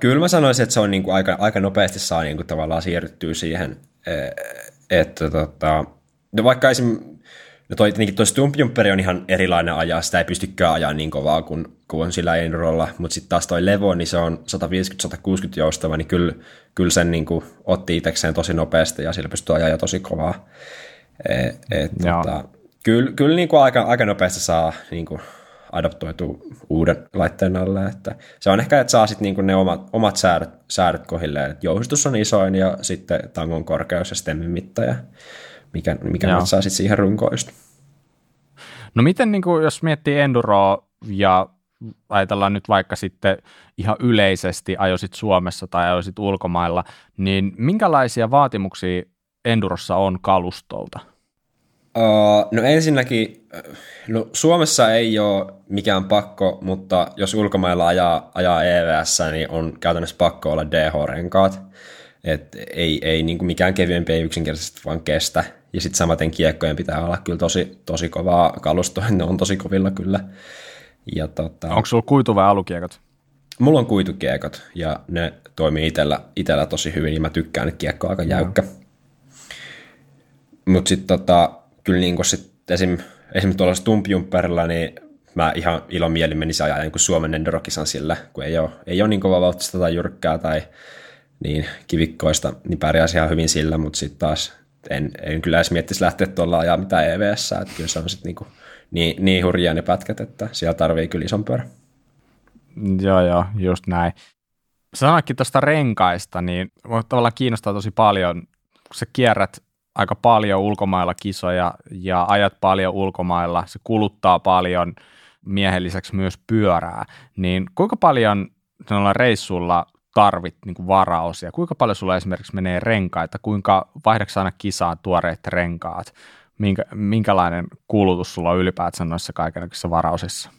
Kyllä mä sanoisin, että se on niin kuin aika, aika nopeasti saa niin kuin tavallaan siirtyä siihen, e, että tota, no vaikka esim. No toi, tietenkin toi Stumpjumperi on ihan erilainen ajaa, sitä ei pystykään ajaa niin kovaa kuin, kuin on sillä Enrolla, mutta sitten taas toi Levo, niin se on 150-160 joustava, niin kyllä, kyllä sen niin kuin otti itsekseen tosi nopeasti ja sillä pystyy ajaa tosi kovaa. Et, et, tota, kyllä kyllä niin kuin aika, aika nopeasti saa niin kuin adaptoitua uuden laitteen alle. Että se on ehkä, että saa sitten niin ne omat, omat säädöt, säädöt kohilleen. Että jousitus on isoin ja sitten tangon korkeus ja stemmin mitta ja mikä, mikä saa sitten siihen runkoon just.
No miten, niin kuin, jos miettii enduroa ja ajatellaan nyt vaikka sitten ihan yleisesti ajoisit Suomessa tai ajoisit ulkomailla, niin minkälaisia vaatimuksia endurossa on kalustolta?
Uh, no ensinnäkin, no Suomessa ei ole mikään pakko, mutta jos ulkomailla ajaa, ajaa EVS, niin on käytännössä pakko olla DH-renkaat. Et ei, ei niin kuin mikään kevyempi ei yksinkertaisesti vaan kestä. Ja sitten samaten kiekkojen pitää olla kyllä tosi, tosi kovaa kalustoa, ne on tosi kovilla kyllä.
Ja tota, Onko sulla kuitu- vai alukiekot?
Mulla on kuitukiekot ja ne toimii itellä, itellä tosi hyvin ja mä tykkään, että kiekko on aika jäykkä. No. Mutta sitten tota, kyllä niin sit esim, esim. tuolla Stumpjumperilla, niin mä ihan ilomieli menisin ajaa niin Suomen Endurokisan sillä, kun ei ole, ei ole niin kova vauhtista tai jyrkkää tai niin kivikkoista, niin pärjäisi ihan hyvin sillä, mutta sitten taas en, en kyllä edes miettisi lähteä tuolla ajaa mitään EVS, että kyllä se on sitten niinku, niin, niin hurjia ne pätkät, että siellä tarvii kyllä ison pyörä.
Joo, joo, just näin. Sanoitkin tuosta renkaista, niin tavallaan kiinnostaa tosi paljon, kun sä kierrät aika paljon ulkomailla kisoja ja ajat paljon ulkomailla, se kuluttaa paljon miehen lisäksi myös pyörää, niin kuinka paljon noilla reissulla tarvit niin varaosia? Kuinka paljon sulla esimerkiksi menee renkaita? Kuinka vaihdaksi aina kisaan tuoreet renkaat? Minkä, minkälainen kulutus sulla on ylipäätään noissa kaikenlaisissa varaosissa?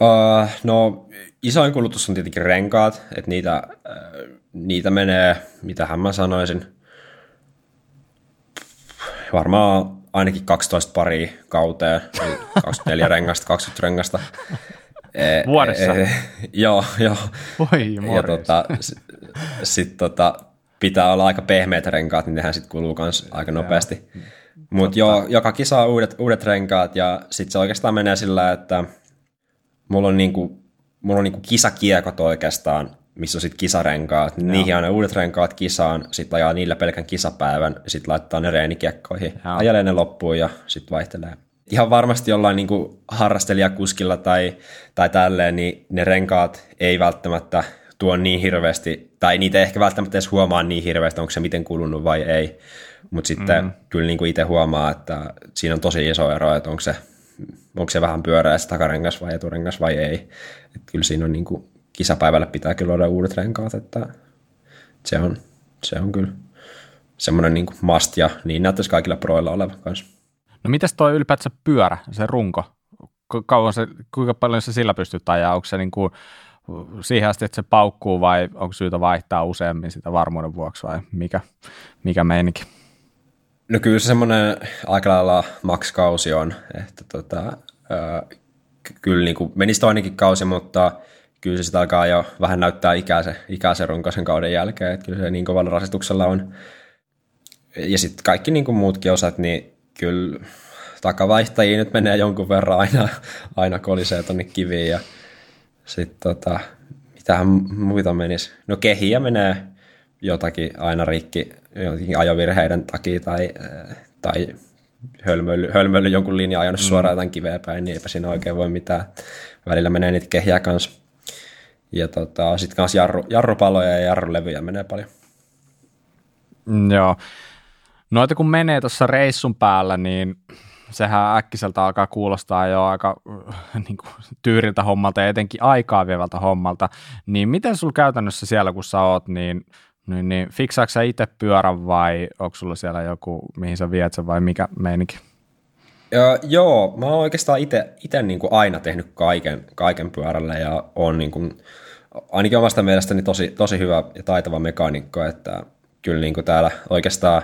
Uh, no isoin kulutus on tietenkin renkaat, että niitä, uh, niitä menee, mitähän mä sanoisin, varmaan ainakin 12 pari kauteen, 24 rengasta, 20 rengasta.
E, Vuodessa? E,
joo, joo.
Voi
ja tota, sitten tota, pitää olla aika pehmeät renkaat, niin nehän sitten kuluu myös aika nopeasti. Mutta joo, joka kisa on uudet, uudet renkaat ja sitten se oikeastaan menee sillä, että mulla on, niinku, mulla on niinku kisakiekot oikeastaan missä on sitten kisarenkaat, niin niihin aina uudet renkaat kisaan, sitten ajaa niillä pelkän kisapäivän, sitten laittaa ne reenikiekkoihin, Joo. ajelee ne loppuun ja sitten vaihtelee. Ihan varmasti jollain niin kuin harrastelijakuskilla tai, tai tälleen, niin ne renkaat ei välttämättä tuo niin hirveästi, tai niitä ei ehkä välttämättä edes huomaa niin hirveästi, onko se miten kulunut vai ei. Mutta sitten mm. kyllä niin kuin itse huomaa, että siinä on tosi iso ero, että onko se, onko se vähän pyöreä se takarengas vai eturengas vai ei. Et kyllä siinä on niin kuin kisapäivällä pitää kyllä olla uudet renkaat, että se on, se on kyllä semmoinen niin must ja niin näyttäisi kaikilla proilla olevan kanssa.
No mitäs tuo ylipäätään pyörä, se runko? Kauan se, kuinka paljon se sillä pystyt ajaa? Onko se niin kuin siihen asti, että se paukkuu vai onko syytä vaihtaa useammin sitä varmuuden vuoksi vai mikä, mikä meininki?
No kyllä se semmoinen aika lailla max-kausi on, että tota, äh, kyllä niin kuin menisi toinenkin kausi, mutta kyllä se sitä alkaa jo vähän näyttää ikäisen, ikäisen runkoisen kauden jälkeen, että kyllä se niin kovalla rasituksella on. Ja sitten kaikki niin kuin muutkin osat, niin kyllä takavaihtajia nyt menee jonkun verran aina, aina kolisee tonne kiviin ja sitten tota, mitähän muita menisi. No kehiä menee jotakin aina rikki jotenkin ajovirheiden takia tai, tai hölmöily, hölmöily jonkun linja ajanut mm. suoraan jotain kiveä päin, niin eipä siinä oikein voi mitään. Välillä menee niitä kehiä kanssa. Ja tota, sitten kanssa jarru, jarrupaloja ja jarrulevyjä menee paljon.
Mm, joo. Noita kun menee tuossa reissun päällä, niin sehän äkkiseltä alkaa kuulostaa jo aika niin kuin, tyyriltä hommalta ja etenkin aikaa vievältä hommalta. Niin miten sulla käytännössä siellä, kun sä oot, niin, niin, niin fiksaatko sä itse pyörän vai onko sulla siellä joku, mihin sä viet sen vai mikä meininki?
Ja, joo, mä oon oikeastaan itse niin kuin aina tehnyt kaiken, kaiken pyörällä ja on niin kuin, ainakin omasta mielestäni tosi, tosi hyvä ja taitava mekaanikko, että kyllä niin kuin täällä oikeastaan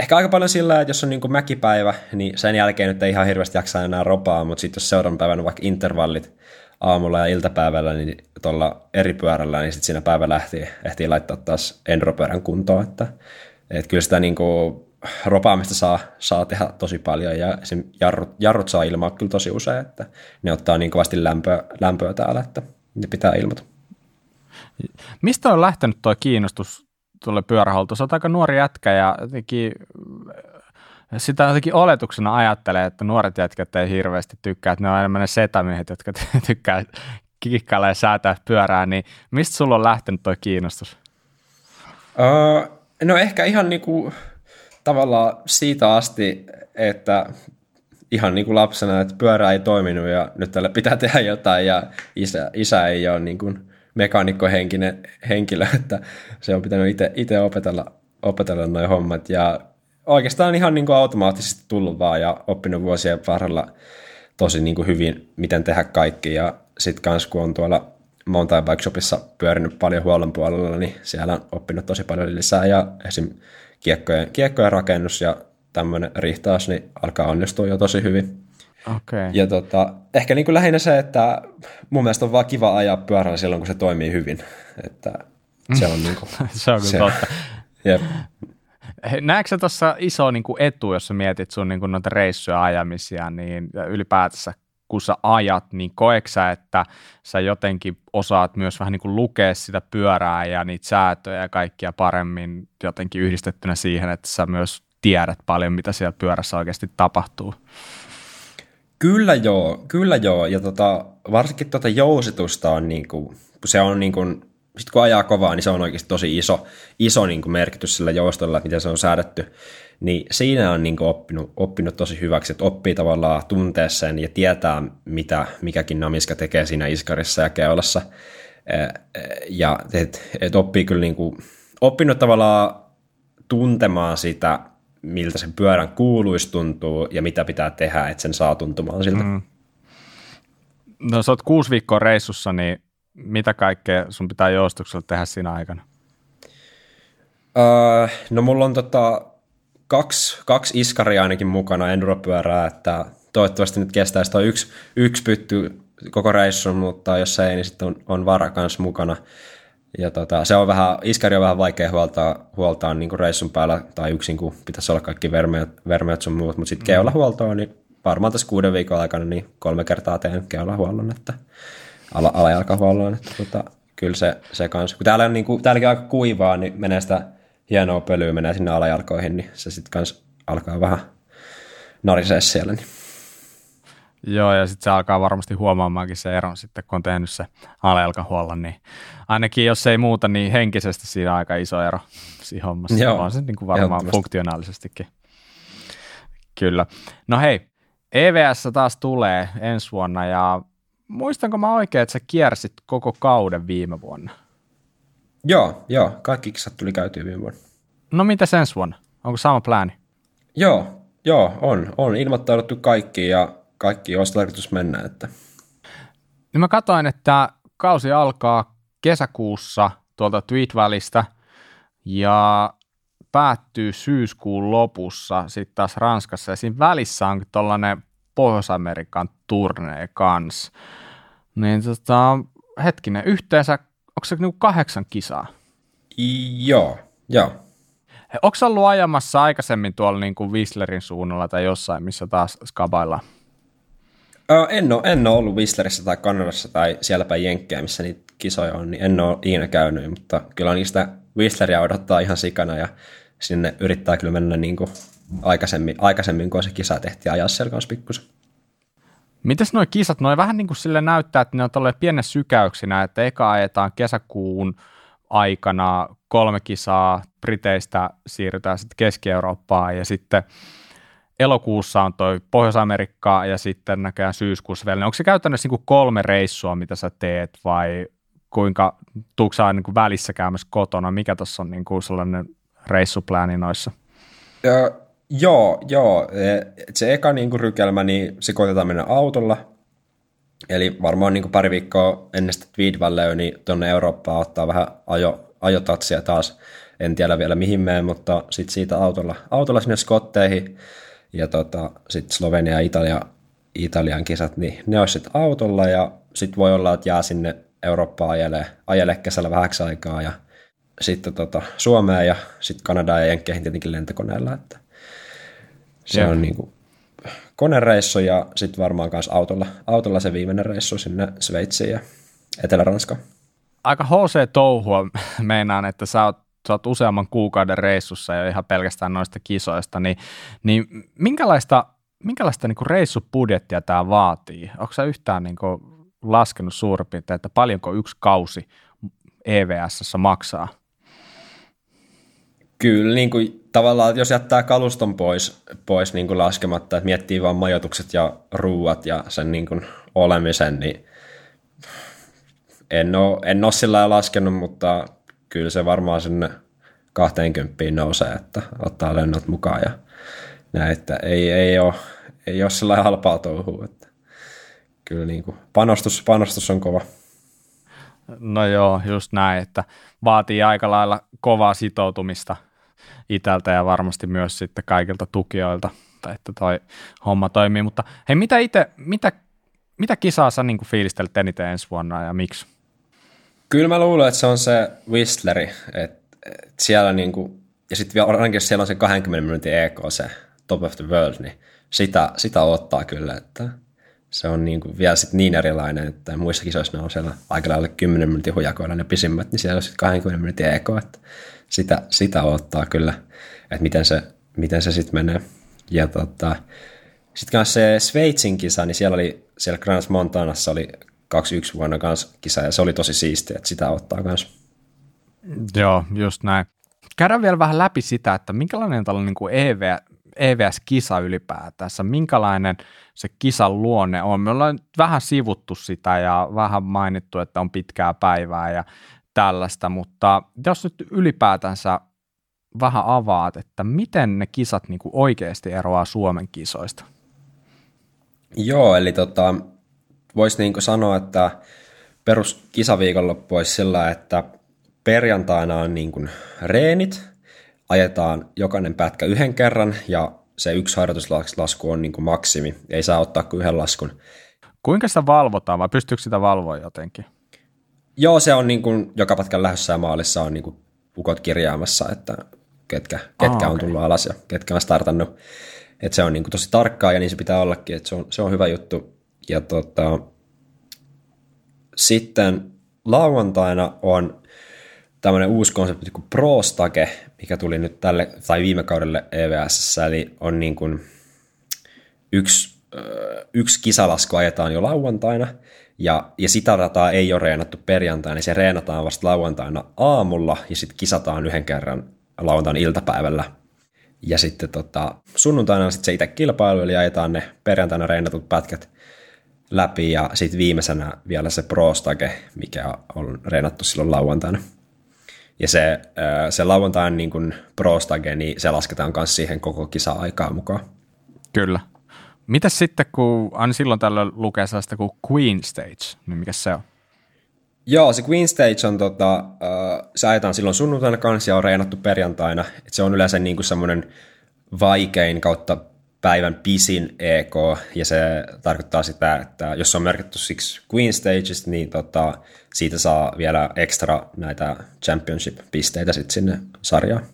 ehkä aika paljon sillä, että jos on niin kuin mäkipäivä, niin sen jälkeen nyt ei ihan hirveästi jaksa enää ropaa, mutta sitten jos seuraavan päivänä on vaikka intervallit aamulla ja iltapäivällä, niin tuolla eri pyörällä, niin sitten siinä päivä lähti, ehtii laittaa taas endropyörän kuntoon, että, että kyllä sitä niin kuin ropaamista saa, saa tehdä tosi paljon ja jarrut, jarrut saa ilmaa kyllä tosi usein, että ne ottaa niin kovasti lämpöä, lämpöä täällä, että ne pitää ilmata.
Mistä on lähtenyt tuo kiinnostus tuolle pyörähuoltoon? Sä oot aika nuori jätkä ja jotenkin sitä jotenkin oletuksena ajattelee, että nuoret jätkät ei hirveästi tykkää, että ne on enemmän ne setämiehet, jotka tykkää kikkailla ja säätää pyörää, niin mistä sulla on lähtenyt tuo kiinnostus?
Uh, no ehkä ihan niinku tavallaan siitä asti, että ihan niin kuin lapsena, että pyörä ei toiminut ja nyt tälle pitää tehdä jotain ja isä, isä ei ole niin kuin mekaanikkohenkinen henkilö, että se on pitänyt itse opetella, opetella noin hommat. Ja oikeastaan ihan niin kuin automaattisesti tullut vaan ja oppinut vuosien varrella tosi niin kuin hyvin, miten tehdä kaikki. Ja sitten kans kun on tuolla mountain bike shopissa pyörinyt paljon huollon puolella, niin siellä on oppinut tosi paljon lisää. Ja esim kiekkojen, kiekkojen rakennus ja tämmöinen rihtaus niin alkaa onnistua jo tosi hyvin.
Okay.
Ja tota, ehkä niin kuin lähinnä se, että mun mielestä on vaan kiva ajaa pyörällä silloin, kun se toimii hyvin. Että se on, niin kuin,
se on se, totta. Jep. Näetkö sä tuossa iso niin kuin etu, jos sä mietit sun niin kuin noita reissuja ajamisia, niin ylipäätänsä kun sä ajat, niin koeksä, että sä jotenkin osaat myös vähän niin kuin lukea sitä pyörää ja niitä säätöjä ja kaikkia paremmin jotenkin yhdistettynä siihen, että sä myös tiedät paljon, mitä siellä pyörässä oikeasti tapahtuu?
Kyllä joo, kyllä joo. Ja tota, varsinkin tuota jousitusta on niin kuin, se on niin kuin, sit kun ajaa kovaa, niin se on oikeasti tosi iso, iso niin kuin merkitys sillä joustolla, miten se on säädetty niin siinä on niin oppinut, oppinut tosi hyväksi, että oppii tavallaan tuntee sen ja tietää, mitä mikäkin namiska tekee siinä iskarissa ja keulassa. Ja et, et oppii kyllä niin kuin, oppinut tavallaan tuntemaan sitä, miltä sen pyörän kuuluisi tuntuu ja mitä pitää tehdä, että sen saa tuntumaan siltä. Mm.
No sä oot kuusi viikkoa reissussa, niin mitä kaikkea sun pitää joustuksella tehdä siinä aikana?
Uh, no mulla on tota, kaksi, kaksi iskaria ainakin mukana enduropyörää, että toivottavasti nyt kestäisi tuo yksi, yksi pytty koko reissun, mutta jos ei, niin sitten on, on vara kanssa mukana. Ja tota, se on vähän, iskari on vähän vaikea huoltaa, huoltaa niin kuin reissun päällä tai yksin, kun pitäisi olla kaikki vermeet, vermeet sun muut, mutta sitten mm. keulahuoltoa, niin varmaan tässä kuuden viikon aikana niin kolme kertaa teen keulahuollon, että ala, alajalkahuollon, että tota, kyllä se, se kanssa. Kun täällä on niin kuin, täälläkin aika kuivaa, niin menee sitä hienoa pölyä menee sinne alajalkoihin, niin se sitten kans alkaa vähän narisee siellä. Niin.
Joo, ja sitten se alkaa varmasti huomaamaankin se eron sitten, kun on tehnyt se alajalkahuollon, niin ainakin jos ei muuta, niin henkisesti siinä on aika iso ero siinä hommassa. Joo, on se niin kuin varmaan funktionaalisestikin. Kyllä. No hei, EVS taas tulee ensi vuonna ja muistanko mä oikein, että sä kiersit koko kauden viime vuonna?
Joo, joo. Kaikki kisat tuli käytyä viime vuonna.
No mitä ensi vuonna? Onko sama plääni?
Joo, joo, on. On ilmoittauduttu kaikki ja kaikki olisi tarkoitus mennä. Että.
Niin mä katsoin, että kausi alkaa kesäkuussa tuolta Tweet Valleystä ja päättyy syyskuun lopussa sitten taas Ranskassa ja siinä välissä on tuollainen Pohjois-Amerikan turnee kanssa. Niin tota, hetkinen, yhteensä onko se niinku kahdeksan kisaa?
Joo, joo.
Onko ollut ajamassa aikaisemmin tuolla niin kuin Whistlerin suunnalla tai jossain, missä taas skabaillaan?
Öö, en, ole, en ole ollut Whistlerissä tai Kanadassa tai siellä päin Jenkkejä, missä niitä kisoja on, niin en ole ikinä käynyt, mutta kyllä niistä Whistleria odottaa ihan sikana ja sinne yrittää kyllä mennä niin kuin aikaisemmin, aikaisemmin, kun se kisa tehtiin ajaa siellä kanssa pikkusen.
Mites nuo kisat, noin vähän niin kuin sille näyttää, että ne on tolleen pienen sykäyksinä, että eka ajetaan kesäkuun aikana kolme kisaa, Briteistä siirrytään sitten Keski-Eurooppaan ja sitten elokuussa on toi Pohjois-Amerikka ja sitten näköjään syyskuussa vielä. Onko se käytännössä niin kuin kolme reissua, mitä sä teet vai kuinka tuuksaa niin kuin välissä käymässä kotona? Mikä tuossa on niin kuin sellainen reissupläni noissa?
Ja, joo, joo. E, se eka niin kuin rykelmä, niin se koitetaan mennä autolla. Eli varmaan niin kuin pari viikkoa ennen sitä Tweedvalleyä, niin tuonne Eurooppaan ottaa vähän ajo, ajotatsia taas. En tiedä vielä mihin menen, mutta sitten siitä autolla, autolla sinne Skotteihin ja tota, sitten Slovenia ja Italia, Italian kisat, niin ne olisi sitten autolla ja sitten voi olla, että jää sinne Eurooppaan ajelee, ajelee kesällä vähäksi aikaa ja sitten tota, Suomeen ja sitten Kanadaan ja Jenkkeihin tietenkin lentokoneella, että se ja. on niin kuin konereissu ja sitten varmaan myös autolla, autolla se viimeinen reissu sinne Sveitsiin ja Etelä-Ranskaan.
Aika HC-touhua meinaan, että sä oot, sä oot useamman kuukauden reissussa ja ihan pelkästään noista kisoista, niin, niin minkälaista, minkälaista niin reissupudjettia tämä vaatii? Onko sä yhtään niin kuin laskenut suurin piirtein, että paljonko yksi kausi EVS maksaa?
Kyllä, niin kuin, tavallaan jos jättää kaluston pois, pois niin kuin laskematta, että miettii vain majoitukset ja ruuat ja sen niin kuin olemisen, niin en ole, en ole sillä laskenut, mutta kyllä se varmaan sinne 20 nousee, että ottaa lennot mukaan ja näin, että ei, ei ole, ei ole sillä halpaa touhua, että kyllä niin kuin panostus, panostus on kova.
No joo, just näin, että vaatii aika lailla kovaa sitoutumista itältä ja varmasti myös sitten kaikilta tukijoilta, että toi homma toimii. Mutta hei, mitä itse, mitä, mitä kisaa sä niin fiilistelet eniten ensi vuonna ja miksi?
Kyllä mä luulen, että se on se Whistleri, että, että siellä niin kuin, ja sitten ainakin siellä on se 20 minuutin EK, se Top of the World, niin sitä, sitä ottaa kyllä, että se on niin kuin vielä sit niin erilainen, että muissa kisoissa ne on siellä aika lailla 10 minuutin hujakoilla ne pisimmät, niin siellä on sitten 20 minuutin EK, että sitä, sitä ottaa kyllä, että miten se, miten se sitten menee. Ja tota, sitten kanssa se Sveitsin kisa, niin siellä oli, siellä Grans Montanassa oli 21 vuonna kanssa kisa, ja se oli tosi siistiä, että sitä ottaa kanssa.
Joo, just näin. Käydään vielä vähän läpi sitä, että minkälainen tällainen niin EV, EVS-kisa ylipäätänsä, minkälainen se kisan luonne on. Me ollaan vähän sivuttu sitä ja vähän mainittu, että on pitkää päivää ja tällaista, mutta jos nyt ylipäätänsä vähän avaat, että miten ne kisat niin kuin oikeasti eroaa Suomen kisoista?
Joo, eli tota, voisi niin sanoa, että perus kisaviikonloppu olisi sillä, että perjantaina on niin kuin reenit, ajetaan jokainen pätkä yhden kerran ja se yksi harjoituslasku on niin kuin maksimi, ei saa ottaa kuin yhden laskun.
Kuinka sitä valvotaan vai pystyykö sitä valvoa jotenkin?
Joo, se on niin kuin joka pätkän lähdössä ja maalissa on niin kuin ukot kirjaamassa, että ketkä, ketkä ah, on okay. tullut alas ja ketkä on startannut. Et se on niin kuin tosi tarkkaa ja niin se pitää ollakin, että se on, se on hyvä juttu. Ja tota, sitten lauantaina on tämmöinen uusi konsepti kuin ProStage, mikä tuli nyt tälle tai viime kaudelle EVS, eli on niin kuin yksi, yksi kisalasku ajetaan jo lauantaina, ja, ja sitä dataa ei ole reenattu perjantaina, niin se reenataan vasta lauantaina aamulla, ja sitten kisataan yhden kerran lauantaina iltapäivällä. Ja sitten tota, sunnuntaina sitten se itse kilpailu, eli ajetaan ne perjantaina reenatut pätkät läpi, ja sitten viimeisenä vielä se prostage, mikä on reenattu silloin lauantaina. Ja se, se lauantain niin prostage, niin se lasketaan myös siihen koko kisa-aikaan mukaan.
Kyllä. Mitäs sitten, kun aina silloin tällöin lukee sellaista kuin Queen Stage, niin mikä se on?
Joo, se Queen Stage on, tota, äh, se ajetaan silloin sunnuntaina kanssa ja on reenattu perjantaina. Et se on yleensä niin kuin semmoinen vaikein kautta päivän pisin EK, ja se tarkoittaa sitä, että jos on merkitty siksi Queen Stages, niin tota, siitä saa vielä ekstra näitä championship-pisteitä sitten sinne sarjaan.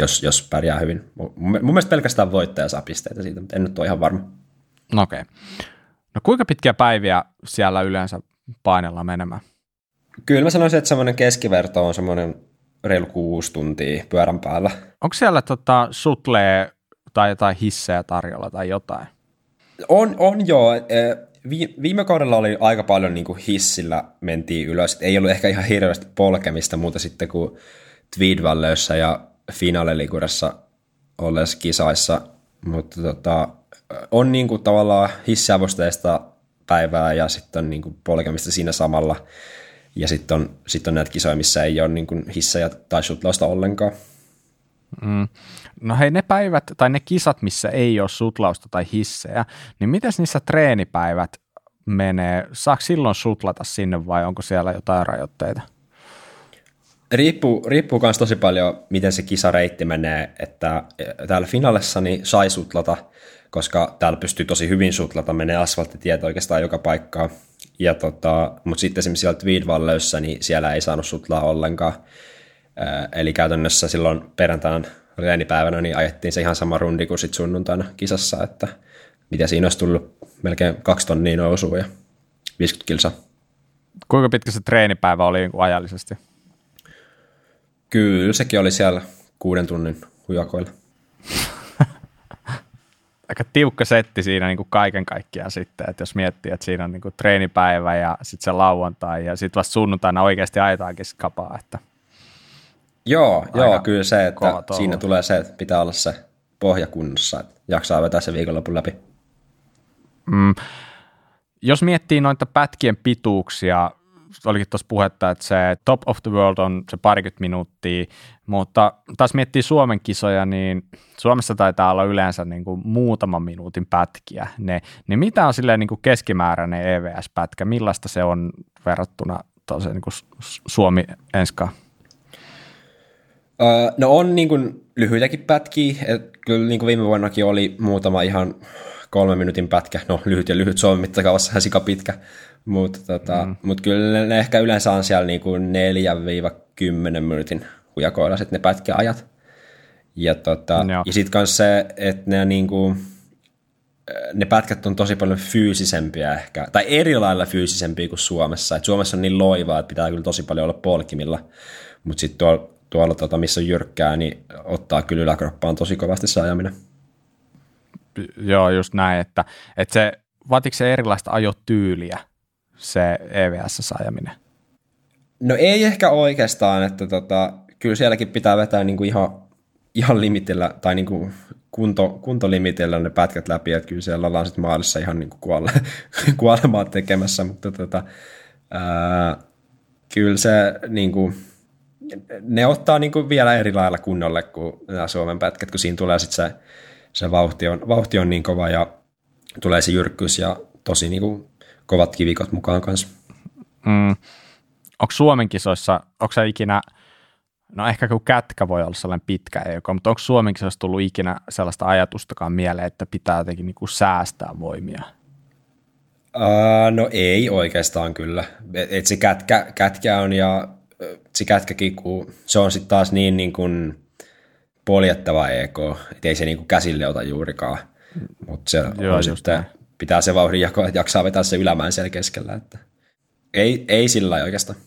Jos, jos pärjää hyvin. Mun, mun mielestä pelkästään voittaja saa pisteitä siitä, mutta en nyt ole ihan varma.
No okei. Okay. No kuinka pitkiä päiviä siellä yleensä painellaan menemään?
Kyllä mä sanoisin, että semmoinen keskiverto on semmoinen reilu kuusi tuntia pyörän päällä.
Onko siellä tota, sutlee tai jotain hissejä tarjolla tai jotain?
On, on joo. E, viime kaudella oli aika paljon niin kuin hissillä mentiin ylös. Ei ollut ehkä ihan hirveästi polkemista muuta sitten kuin Tweedvalleyssä ja finaalelikurassa olleissa kisaissa. Mutta tota, on niin kuin tavallaan hissiavusteista päivää ja sitten on niin kuin polkemista siinä samalla. Ja sitten on, sit on näitä kisoja, missä ei ole niin kuin hissejä tai sutlausta ollenkaan.
Mm. No hei, ne päivät tai ne kisat, missä ei ole sutlausta tai hissejä, niin miten niissä treenipäivät menee? Saako silloin sutlata sinne vai onko siellä jotain rajoitteita?
Riippuu, riippuu myös tosi paljon, miten se kisareitti menee, että täällä finaalissa niin sai sutlata, koska täällä pystyy tosi hyvin sutlata, menee asfalttitiet oikeastaan joka paikkaan. Ja tota, mutta sitten esimerkiksi siellä Tweedvalleyssä, niin siellä ei saanut sutlaa ollenkaan. Eli käytännössä silloin perjantaina reenipäivänä niin ajettiin se ihan sama rundi kuin sitten sunnuntaina kisassa, että mitä siinä olisi tullut melkein kaksi tonnia nousua ja 50 kilsaa.
Kuinka pitkä se treenipäivä oli ajallisesti?
Kyllä, sekin oli siellä kuuden tunnin hujakoilla.
Aika tiukka setti siinä niin kuin kaiken kaikkiaan sitten, että jos miettii, että siinä on niin kuin treenipäivä ja sitten se lauantai ja sitten vasta sunnuntaina oikeasti ajetaankin kapaa, että –
Joo, joo kyllä se, että siinä tulee se, että pitää olla se pohja kunnossa, että jaksaa vetää se viikonlopun läpi.
Mm. Jos miettii noita pätkien pituuksia, olikin tuossa puhetta, että se top of the world on se parikymmentä minuuttia, mutta taas miettii Suomen kisoja, niin Suomessa taitaa olla yleensä niin kuin muutaman minuutin pätkiä. Ne, niin mitä on silleen niin kuin keskimääräinen EVS-pätkä, millaista se on verrattuna tosiaan niin Suomi enskaan?
Öö, no on niin kuin lyhyitäkin pätkiä, että kyllä niin kuin viime vuonnakin oli muutama ihan kolme minuutin pätkä, no lyhyt ja lyhyt Suomen mittakaavassa sika pitkä, mutta tota, mm. mut kyllä ne ehkä yleensä on siellä niin kuin 4-10 minuutin hujakoilla sitten ne pätkäajat. Ja, tota, ja sitten myös se, että ne, niin kuin, ne pätkät on tosi paljon fyysisempiä ehkä, tai eri lailla fyysisempiä kuin Suomessa. Et Suomessa on niin loivaa, että pitää kyllä tosi paljon olla polkimilla, mutta sitten tuolla tuolla, tota, missä on jyrkkää, niin ottaa kyllä yläkroppaan tosi kovasti se ajaminen.
Joo, just näin, että, että se, vaatiko se erilaista ajotyyliä, se EVS-ajaminen?
No ei ehkä oikeastaan, että tota, kyllä sielläkin pitää vetää niinku ihan, ihan limitillä, tai niinku kunto, kuntolimitillä ne pätkät läpi, että kyllä siellä ollaan sitten maalissa ihan niinku kuole, kuolemaa tekemässä, mutta tota, ää, kyllä se niinku, ne ottaa niin kuin vielä eri lailla kunnolle kuin nämä Suomen pätkät, kun siinä tulee sitten se, se vauhti, on, vauhti on niin kova ja tulee se jyrkkyys ja tosi niin kuin kovat kivikot mukaan kanssa.
Mm. Onko Suomen kisoissa, onko se ikinä, no ehkä kun kätkä voi olla sellainen pitkä EK, mutta onko Suomen kisoissa tullut ikinä sellaista ajatustakaan mieleen, että pitää jotenkin niin kuin säästää voimia?
Uh, no ei oikeastaan kyllä. Et, et se kätkä, kätkä on ja se kätkäkin, kun se on sitten taas niin, niin kuin poljettava EK, että ei se niin kuin käsille ota juurikaan, mutta se Joo, on sitten, pitää se vauhdin jakoa, että jaksaa vetää se ylämään siellä keskellä, että ei, ei sillä oikeastaan.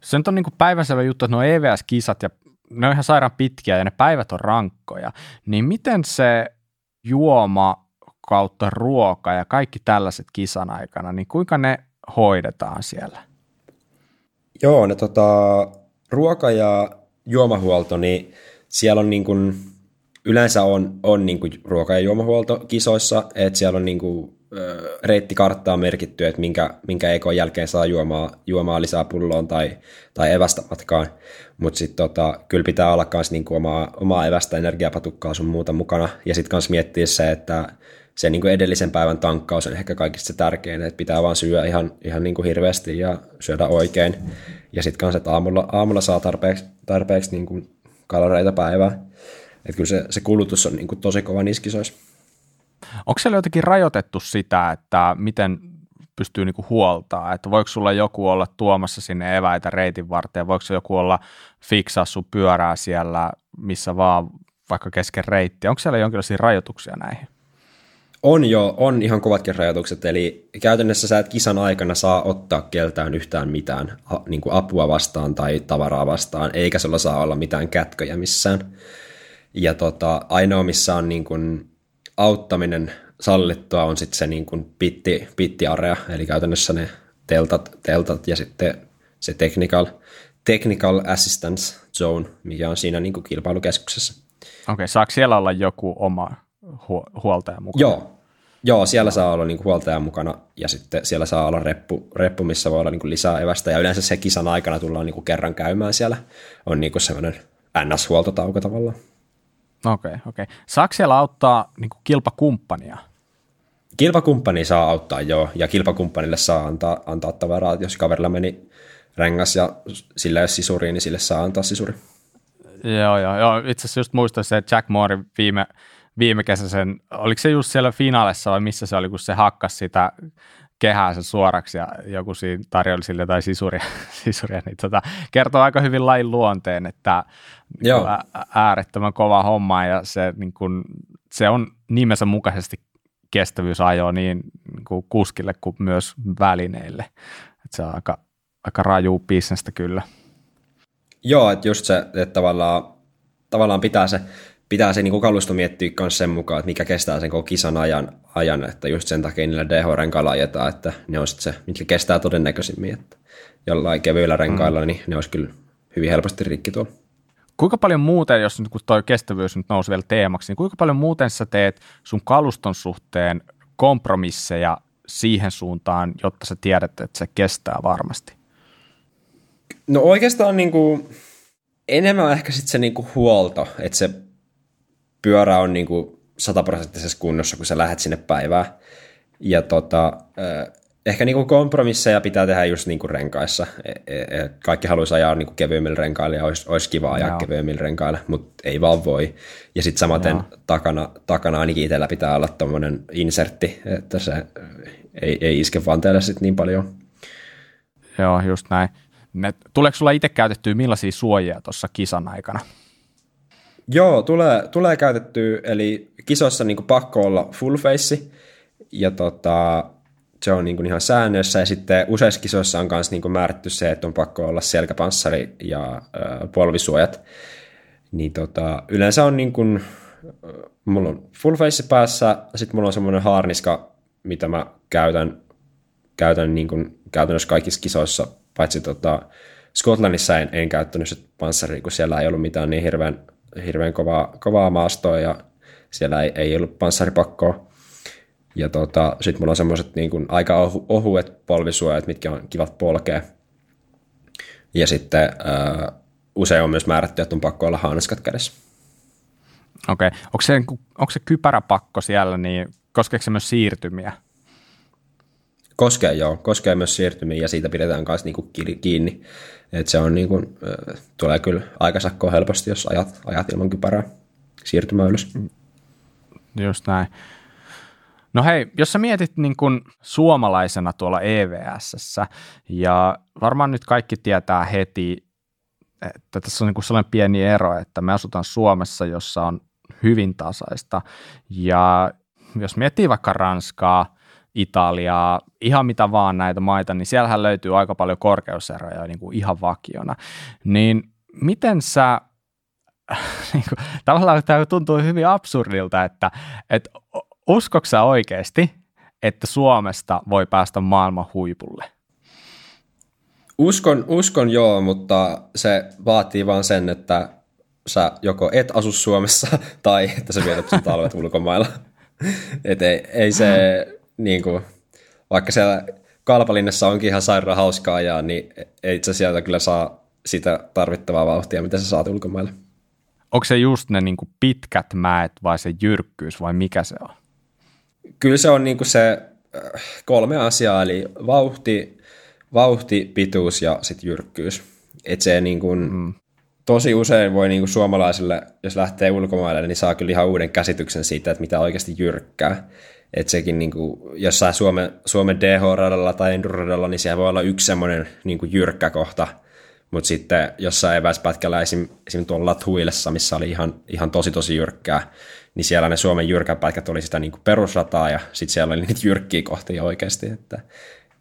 Se nyt on niin kuin päiväselvä juttu, että nuo EVS-kisat ja ne on ihan sairaan pitkiä ja ne päivät on rankkoja, niin miten se juoma kautta ruoka ja kaikki tällaiset kisan aikana, niin kuinka ne hoidetaan siellä?
Joo, ne tota, ruoka- ja juomahuolto, niin siellä on niin kuin, yleensä on, on niin kuin ruoka- ja juomahuolto kisoissa, että siellä on niin kuin, reittikarttaa merkitty, että minkä, minkä ekon jälkeen saa juomaa, juomaa lisää pulloon tai, tai evästä matkaan. Mutta sitten tota, kyllä pitää olla myös niinku omaa, omaa evästä, energiapatukkaa sun muuta mukana. Ja sitten myös miettiä se, että se niin kuin edellisen päivän tankkaus on ehkä kaikista se tärkein, että pitää vaan syödä ihan, ihan niin kuin hirveästi ja syödä oikein. Ja sitten kanssa, että aamulla, aamulla saa tarpeeksi, tarpeeksi niin kuin kaloreita päivää. Että kyllä se, se kulutus on niin kuin tosi kova niissä kisoissa.
Onko siellä jotenkin rajoitettu sitä, että miten pystyy niinku huoltaa, että voiko sulla joku olla tuomassa sinne eväitä reitin varten, voiko joku olla fiksaa sun pyörää siellä missä vaan vaikka kesken reittiä, onko siellä jonkinlaisia rajoituksia näihin?
On jo, on ihan kovatkin rajoitukset, eli käytännössä sä et kisan aikana saa ottaa keltään yhtään mitään niin kuin apua vastaan tai tavaraa vastaan, eikä sulla saa olla mitään kätköjä missään. Ja tota, ainoa, missä on niin kuin auttaminen sallittua, on sitten se niin kuin pitti, pittiarea, eli käytännössä ne teltat, teltat ja sitten se technical, technical assistance zone, mikä on siinä niin kuin kilpailukeskuksessa.
Okei, okay, saako siellä olla joku oma hu- huoltaja mukana?
Joo, Joo, siellä saa olla niin huoltaja mukana ja sitten siellä saa olla reppu, reppu missä voi olla niin lisää evästä ja yleensä se kisan aikana tullaan niin kerran käymään siellä. On niin semmoinen NS-huoltotauko tavallaan.
Okei, okay, okei. Okay. Saako siellä auttaa niin kilpakumppania?
Kilpakumppani saa auttaa, joo, ja kilpakumppanille saa antaa, antaa tavaraa, jos kaverilla meni rengas ja sillä jos sisuri, niin sille saa antaa sisuri.
Joo, joo, joo. Itse asiassa just muistan se Jack Moore viime, viime sen, oliko se just siellä finaalissa vai missä se oli, kun se hakkasi sitä kehäänsä suoraksi ja joku siinä tarjoili sille jotain sisuria, sisuria niin tota, kertoo aika hyvin lain luonteen, että Joo. äärettömän kova homma ja se, niin kun, se on nimensä mukaisesti kestävyysajo niin, niin kuin kuskille kuin myös välineille. Et se on aika, aika raju bisnestä kyllä.
Joo, että just se, että tavallaan, tavallaan pitää se pitää se niin kalusto miettiä myös sen mukaan, että mikä kestää sen koko kisan ajan, ajan että just sen takia niillä DH-renkailla ajetaan, että ne on se, mitkä kestää todennäköisimmin, että jollain kevyillä renkailla, mm. niin ne olisi kyllä hyvin helposti rikki tuolla.
Kuinka paljon muuten, jos nyt kun tuo kestävyys nyt nousi vielä teemaksi, niin kuinka paljon muuten sä teet sun kaluston suhteen kompromisseja siihen suuntaan, jotta sä tiedät, että se kestää varmasti?
No oikeastaan niin kuin, enemmän ehkä sitten se niin kuin huolto, että se pyörä on niin kuin sataprosenttisessa kunnossa, kun sä lähdet sinne päivään. Ja tota, ehkä niin kuin kompromisseja pitää tehdä just niin kuin renkaissa. E, e, e, kaikki haluaisi ajaa niin kuin kevyemmillä renkailla ja olisi, olisi kiva ajaa Joo. kevyemmillä renkailla, mutta ei vaan voi. Ja sitten samaten takana, takana ainakin itsellä pitää olla tuommoinen insertti, että se ei, ei iske vanteelle sitten niin paljon.
Joo, just näin. Ne, tuleeko sulla itse käytettyä millaisia suojia tuossa kisan aikana?
Joo, tulee, tulee käytetty, eli kisossa niin pakko olla full face, ja tota, se on niin ihan säännössä, ja sitten useissa kisoissa on myös niin määrätty se, että on pakko olla selkäpanssari ja äh, polvisuojat. Niin tota, yleensä on niin kuin, mulla on full face päässä, sitten mulla on semmoinen haarniska, mitä mä käytän, käytän niin kuin, käytännössä kaikissa kisoissa, paitsi tota, Skotlannissa en, en käyttänyt panssaria, kun siellä ei ollut mitään niin hirveän hirveän kovaa, kovaa maastoa ja siellä ei, ei ollut panssaripakkoa. Ja tota, sitten mulla on semmoiset niin kuin aika ohu, ohuet polvisuojat, mitkä on kivat polkea. Ja sitten ää, usein on myös määrätty, että on pakko olla hanskat kädessä.
Okei. Okay. Onko, se, onko se kypäräpakko siellä, niin koskeeko se myös siirtymiä?
Koskee joo, koskee myös siirtymiä ja siitä pidetään myös niinku kiinni. Et se on niinku, tulee kyllä aikasakkoa helposti, jos ajat, ajat ilman kypärää siirtymä ylös.
Just näin. No hei, jos sä mietit niin kun suomalaisena tuolla EVS, ja varmaan nyt kaikki tietää heti, että tässä on niin sellainen pieni ero, että me asutaan Suomessa, jossa on hyvin tasaista, ja jos miettii vaikka Ranskaa, Italiaa, ihan mitä vaan näitä maita, niin siellähän löytyy aika paljon korkeuseroja niin kuin ihan vakiona. Niin miten sä, niin kuin, tavallaan tämä tuntuu hyvin absurdilta, että, että uskoksa oikeasti, että Suomesta voi päästä maailman huipulle?
Uskon, uskon joo, mutta se vaatii vaan sen, että sä joko et asu Suomessa tai että sä vietät sun talvet ulkomailla. Et ei, ei se, niin kuin, vaikka siellä Kalpalinnassa onkin ihan sairaan hauskaa ajaa, niin ei itse sieltä kyllä saa sitä tarvittavaa vauhtia, mitä sä saat ulkomaille.
Onko se just ne niin kuin pitkät mäet vai se jyrkkyys vai mikä se on?
Kyllä se on niin kuin se äh, kolme asiaa, eli vauhti, vauhti pituus ja sitten jyrkkyys. Et se niin kuin, mm. tosi usein voi niin kuin suomalaisille, jos lähtee ulkomaille, niin saa kyllä ihan uuden käsityksen siitä, että mitä oikeasti jyrkkää. Että sekin niin kuin, jossain Suomen, Suomen DH-radalla tai Enduro-radalla, niin siellä voi olla yksi semmoinen niin jyrkkä kohta, mutta sitten jossain eväspätkällä esim, esim. tuolla Lathuilessa, missä oli ihan, ihan tosi tosi jyrkkää, niin siellä ne Suomen jyrkäpätkät oli sitä niin kuin perusrataa ja sitten siellä oli niitä jyrkkiä kohtia oikeasti. Että,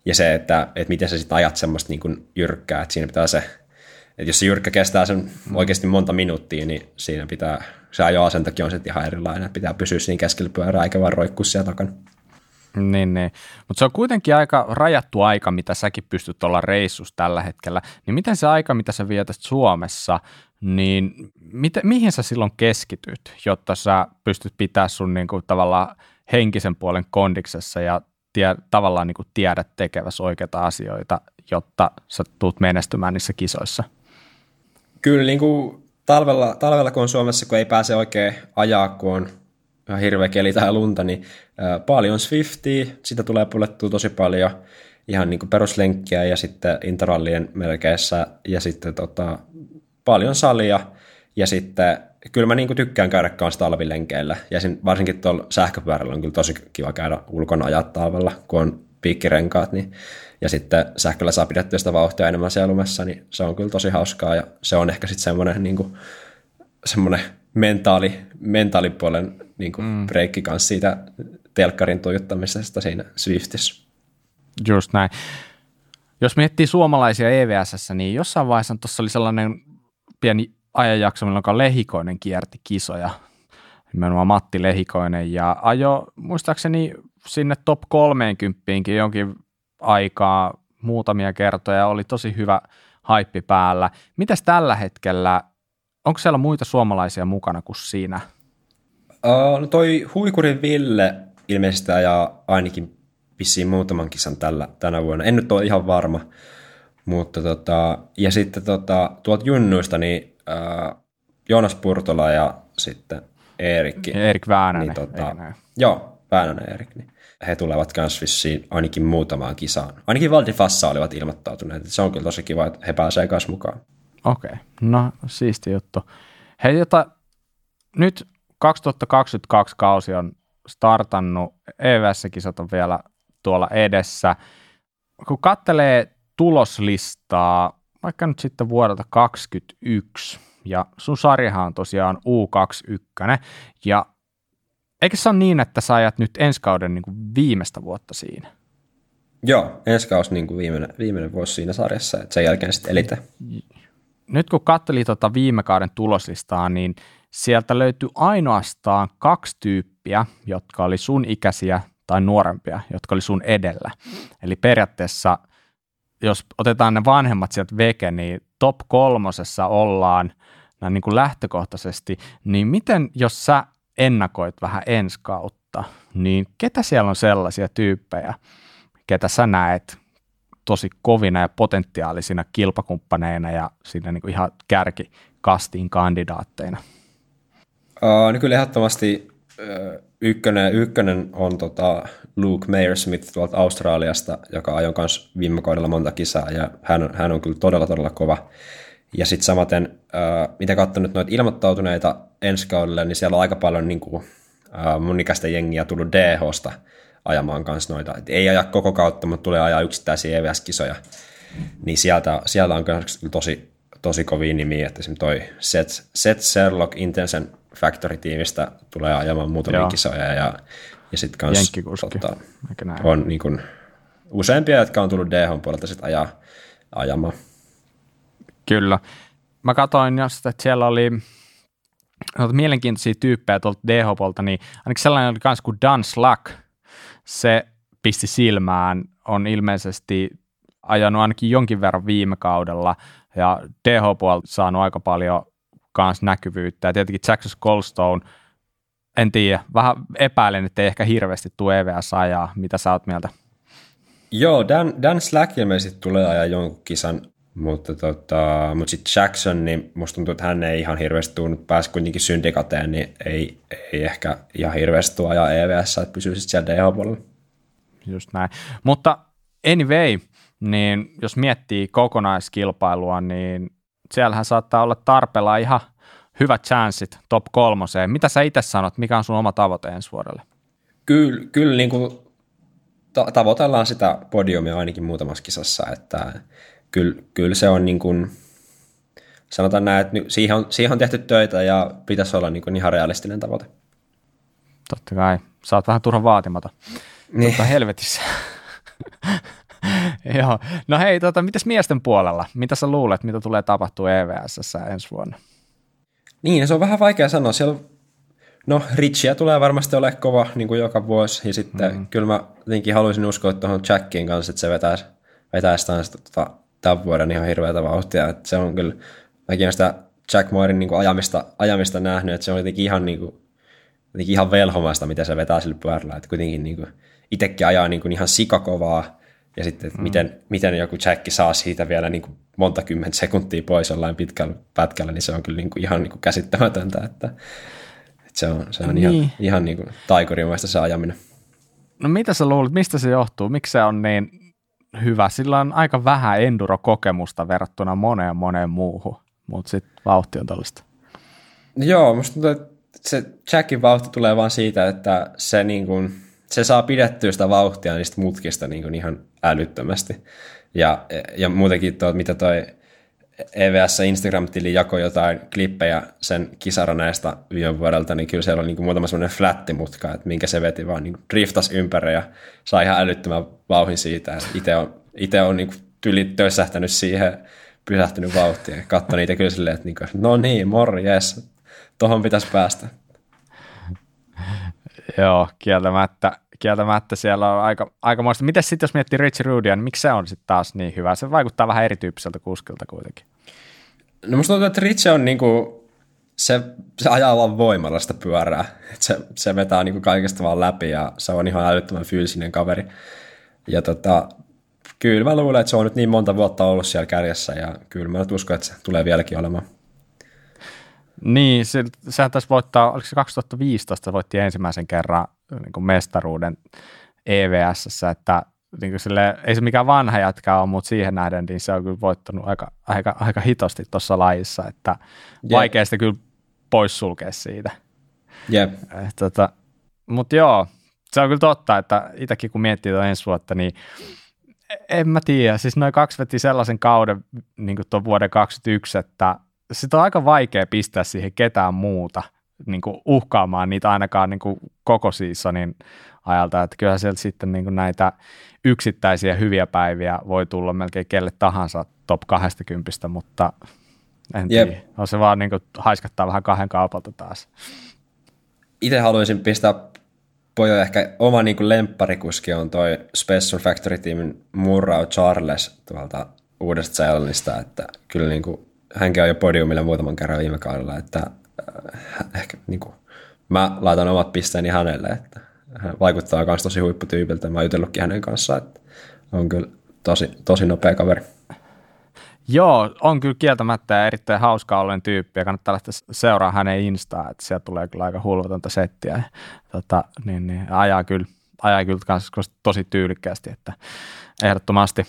ja se, että, että miten sä sitten ajat semmoista niin kuin jyrkkää, että siinä pitää se, että jos se jyrkkä kestää sen oikeasti monta minuuttia, niin siinä pitää, se ajoasentokin on sitten ihan erilainen, pitää pysyä siinä keskellä pyörää eikä vaan roikkua siellä takana.
Niin, niin. mutta se on kuitenkin aika rajattu aika, mitä säkin pystyt olla reissus tällä hetkellä. Niin miten se aika, mitä sä vietät Suomessa, niin mit, mihin sä silloin keskityt, jotta sä pystyt pitää sun niin kuin, tavallaan henkisen puolen kondiksessa ja tie, tavallaan niin kuin tiedät tekevässä oikeita asioita, jotta sä tuut menestymään niissä kisoissa?
Kyllä niin kuin talvella, talvella, kun on Suomessa, kun ei pääse oikein ajaa, kun on ihan hirveä keli tai lunta, niin paljon Swiftia, sitä tulee pulettua tosi paljon, ihan niin kuin peruslenkkiä ja sitten intervallien melkeissä. Ja sitten tota, paljon salia. Ja sitten kyllä mä niin kuin tykkään käydä kanssa talvilenkeillä. Ja sin, varsinkin tuolla sähköpyörällä on kyllä tosi kiva käydä ulkona ajaa talvella, kun on piikkirenkaat, niin, ja sitten sähköllä saa pidettyä sitä vauhtia enemmän siellä lumessa, niin se on kyllä tosi hauskaa ja se on ehkä sitten semmoinen niin kuin, semmoinen mentaali, mentaalipuolen niin kuin mm. breikki kanssa siitä telkkarin tuijottamisesta siinä Swiftissä.
Just näin. Jos miettii suomalaisia EVSS, niin jossain vaiheessa tuossa oli sellainen pieni ajanjakso, milloin Lehikoinen kierti kisoja, nimenomaan Matti Lehikoinen, ja ajo muistaakseni sinne top 30 jonkin aikaa muutamia kertoja, oli tosi hyvä haippi päällä. Mitäs tällä hetkellä, onko siellä muita suomalaisia mukana kuin siinä?
Uh, no toi Huikurin Ville ilmeisesti ajaa ainakin vissiin muutaman kisan tällä, tänä vuonna. En nyt ole ihan varma. Mutta tota, ja sitten tota, tuolta junnuista, niin uh, Joonas Purtola ja sitten Eerikki.
Eerik Väänänen.
Niin, tota, joo, Väänänen Eerik. Niin he tulevat myös vissiin ainakin muutamaan kisaan. Ainakin Valdi Fassa olivat ilmoittautuneet. Se on kyllä tosi kiva, että he pääsevät myös mukaan.
Okei, okay. no siisti juttu. Hei, jota, nyt 2022 kausi on startannut, EVS-kisat on vielä tuolla edessä. Kun kattelee tuloslistaa, vaikka nyt sitten vuodelta 2021, ja sun sarjahan on tosiaan U21, ja eikö se ole niin, että sä ajat nyt ensi kauden niin kuin viimeistä vuotta siinä?
Joo, ensi kausi niin kuin viimeinen, viimeinen vuosi siinä sarjassa, että sen jälkeen sitten elite.
Nyt kun katseli tuota viime kauden tuloslistaa, niin sieltä löytyi ainoastaan kaksi tyyppiä, jotka oli sun ikäisiä tai nuorempia, jotka oli sun edellä. Eli periaatteessa, jos otetaan ne vanhemmat sieltä veke, niin top kolmosessa ollaan näin niin kuin lähtökohtaisesti, niin miten jos sä ennakoit vähän ensi kautta, niin ketä siellä on sellaisia tyyppejä, ketä sä näet tosi kovina ja potentiaalisina kilpakumppaneina ja siinä niin kuin ihan kärkikastiin kandidaatteina?
Uh, no kyllä ehdottomasti uh, ykkönen, ykkönen on tota Luke Mayersmith tuolta Australiasta, joka ajoi myös viime kaudella monta kisaa, ja hän, hän on kyllä todella, todella kova. Ja sitten samaten, uh, mitä katsonut noita ilmoittautuneita ensi kaudelle, niin siellä on aika paljon niin kuin, uh, mun ikäistä jengiä tullut DHsta ajamaan kanssa noita. Et ei aja koko kautta, mutta tulee ajaa yksittäisiä EVS-kisoja. Niin sieltä, sieltä on kyllä tosi, tosi kovia nimiä, että esimerkiksi toi Seth, Seth Sherlock Intensen Factory-tiimistä tulee ajamaan muutamia Joo. kisoja ja, ja sitten kans tota, on niin kun, useampia, jotka on tullut DH puolelta sitten ajaa, ajamaan.
Kyllä. Mä katsoin just, että siellä oli mielenkiintoisia tyyppejä tuolta DH-puolta, niin ainakin sellainen oli myös kuin Dan Slack. Se pisti silmään, on ilmeisesti ajanut ainakin jonkin verran viime kaudella ja DH-puolta saanut aika paljon kanssa näkyvyyttä. Ja tietenkin Jackson Goldstone, en tiedä, vähän epäilen, että ei ehkä hirveästi tule EVS ajaa. Mitä sä oot mieltä?
Joo, Dan, Dan Slack ilmeisesti tulee ajaa jonkun kisan, mutta, tota, mutta sitten Jackson, niin musta tuntuu, että hän ei ihan hirveästi tullut, pääsi kuitenkin syndikateen, niin ei, ei ehkä ihan hirveästi tule ajaa EVS, että pysyy sitten siellä DH-puolella.
Just näin. Mutta anyway, niin jos miettii kokonaiskilpailua, niin siellähän saattaa olla tarpeella ihan hyvät chanssit top kolmoseen. Mitä sä itse sanot, mikä on sun oma tavoite ensi vuodelle?
Kyllä, kyllä niin kuin ta- tavoitellaan sitä podiumia ainakin muutamassa kisassa, että kyllä, kyllä se on niin kuin, sanotaan näin, että siihen on, siihen on tehty töitä ja pitäisi olla niin kuin ihan realistinen tavoite.
Totta kai. Sä oot vähän turhan vaatimata. Niin. Totta helvetissä. Joo. No hei, tota, mitäs miesten puolella? Mitä sä luulet, mitä tulee tapahtua EVS ensi vuonna?
Niin, se on vähän vaikea sanoa. Siellä, no, Richia tulee varmasti ole kova niin kuin joka vuosi, ja sitten mm. kyllä mä jotenkin haluaisin uskoa tuohon Jackin kanssa, että se vetäisi, vetäisi taas tota, tämän vuoden ihan hirveätä vauhtia. Että se on kyllä, mäkin sitä Jack Moorin niin ajamista, ajamista nähnyt, että se on jotenkin ihan, niin kuin, jotenkin ihan velhomaista, mitä se vetää sille pyörällä. Että kuitenkin niin kuin, itsekin ajaa niin kuin ihan sikakovaa, ja sitten, että mm. miten, miten joku Jack saa siitä vielä niin kuin monta kymmentä sekuntia pois jollain pitkällä pätkällä, niin se on kyllä niin kuin ihan niin kuin käsittämätöntä, että, että se on, se on niin. ihan, ihan niin kuin taikurimaista se ajaminen.
No mitä sä luulet, mistä se johtuu? Miksi se on niin hyvä? Sillä on aika vähän enduro-kokemusta verrattuna moneen moneen muuhun, mutta sitten vauhti on tällaista.
Joo, musta tuntuu, että se Jackin vauhti tulee vaan siitä, että se niin kuin – se saa pidettyä sitä vauhtia niistä mutkista niin kuin ihan älyttömästi. Ja, ja muutenkin tuo, mitä toi EVS Instagram-tili jakoi jotain klippejä sen kisaraneesta viime vuodelta, niin kyllä siellä on niin muutama semmoinen flättimutka, että minkä se veti vaan niin driftas ympäri ja sai ihan älyttömän vauhin siitä. Itse on, ite on niin tyli tössähtänyt siihen, pysähtynyt vauhtia ja katsoi niitä kyllä silleen, että niin kuin, no niin, morjes, tohon pitäisi päästä.
Joo, kieltämättä, kieltämättä siellä on aika, aikamoista. Miten sitten jos miettii Richie Rudia, niin miksi se on sitten taas niin hyvä? Se vaikuttaa vähän erityyppiseltä kuskilta kuitenkin.
No musta tuntuu, että Richie on niinku, se, se ajaa vaan voimalla sitä pyörää. Et se, se vetää niinku kaikesta vaan läpi ja se on ihan älyttömän fyysinen kaveri. Ja tota, kyllä mä luulen, että se on nyt niin monta vuotta ollut siellä kärjessä ja kyllä mä nyt uskon, että se tulee vieläkin olemaan.
Niin, se, sehän taisi voittaa, oliko se 2015 voitti ensimmäisen kerran niin kuin mestaruuden EVS, että niin kuin sille, ei se mikään vanha jätkä ole, mutta siihen nähden niin se on kyllä voittanut aika, aika, aika hitosti tuossa lajissa, että yep. vaikea sitä kyllä poissulkea siitä.
Jep.
Eh, tota, mutta joo, se on kyllä totta, että itsekin kun miettii tuon ensi vuotta, niin en mä tiedä, siis noin kaksi veti sellaisen kauden niin kuin tuon vuoden 2021, että sitä on aika vaikea pistää siihen ketään muuta niin kuin uhkaamaan niitä ainakaan niin kuin koko seasonin ajalta, että kyllähän sieltä sitten niin kuin näitä yksittäisiä hyviä päiviä voi tulla melkein kelle tahansa top 20, mutta en yep. tiedä, on se vaan niin kuin haiskattaa vähän kahden kaupalta taas.
Itse haluaisin pistää pojo ehkä oma niin kuin lempparikuski on toi Special Factory Teamin Murrao Charles tuolta Uudesta Seelannista, että kyllä niin kuin hänkin on jo podiumilla muutaman kerran viime kaudella, että ehkä niin kuin, mä laitan omat pisteeni hänelle, että hän vaikuttaa myös tosi huipputyypiltä. Mä oon jutellutkin hänen kanssaan, että on kyllä tosi, tosi nopea kaveri.
Joo, on kyllä kieltämättä erittäin hauska ollen tyyppi ja kannattaa lähteä seuraa hänen Instaa, että sieltä tulee kyllä aika hulvatonta settiä. Tota, niin, niin, ajaa kyllä, ajaa kyllä tosi tyylikkäästi, että ehdottomasti.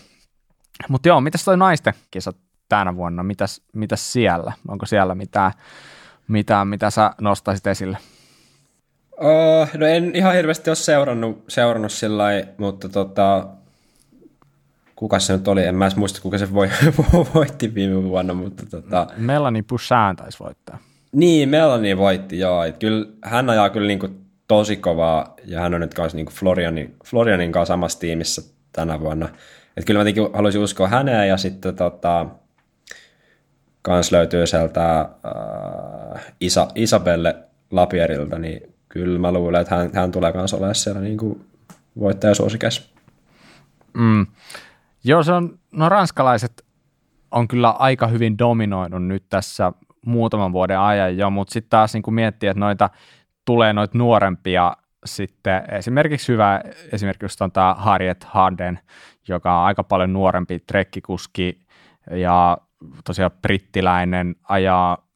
Mutta joo, mitäs toi naisten kisat tänä vuonna? Mitäs, mitäs siellä? Onko siellä mitään, mitään mitä sä nostaisit esille?
Uh, no en ihan hirveästi ole seurannut, seurannut sillä mutta tota, kuka se nyt oli, en mä edes muista, kuka se voi, voitti viime vuonna, mutta tota...
Melanie Poussin taisi voittaa.
Niin, Melanie voitti, joo. Et kyllä, hän ajaa kyllä niinku tosi kovaa, ja hän on nyt kanssa niinku Florianin, Florianin kanssa samassa tiimissä tänä vuonna. Et kyllä mä haluaisin uskoa häneen, ja sitten tota, kans löytyy sieltä äh, Isa, Isabelle Lapierilta, niin kyllä mä luulen, että hän, hän tulee kans olemaan siellä niin kuin voittajasuosikäs.
Mm. Joo, se on, no ranskalaiset on kyllä aika hyvin dominoinut nyt tässä muutaman vuoden ajan jo, mutta sitten taas niin miettii, että noita tulee noita nuorempia sitten esimerkiksi hyvä, esimerkiksi on tämä Harriet Harden, joka on aika paljon nuorempi trekkikuski ja tosiaan brittiläinen ajaa,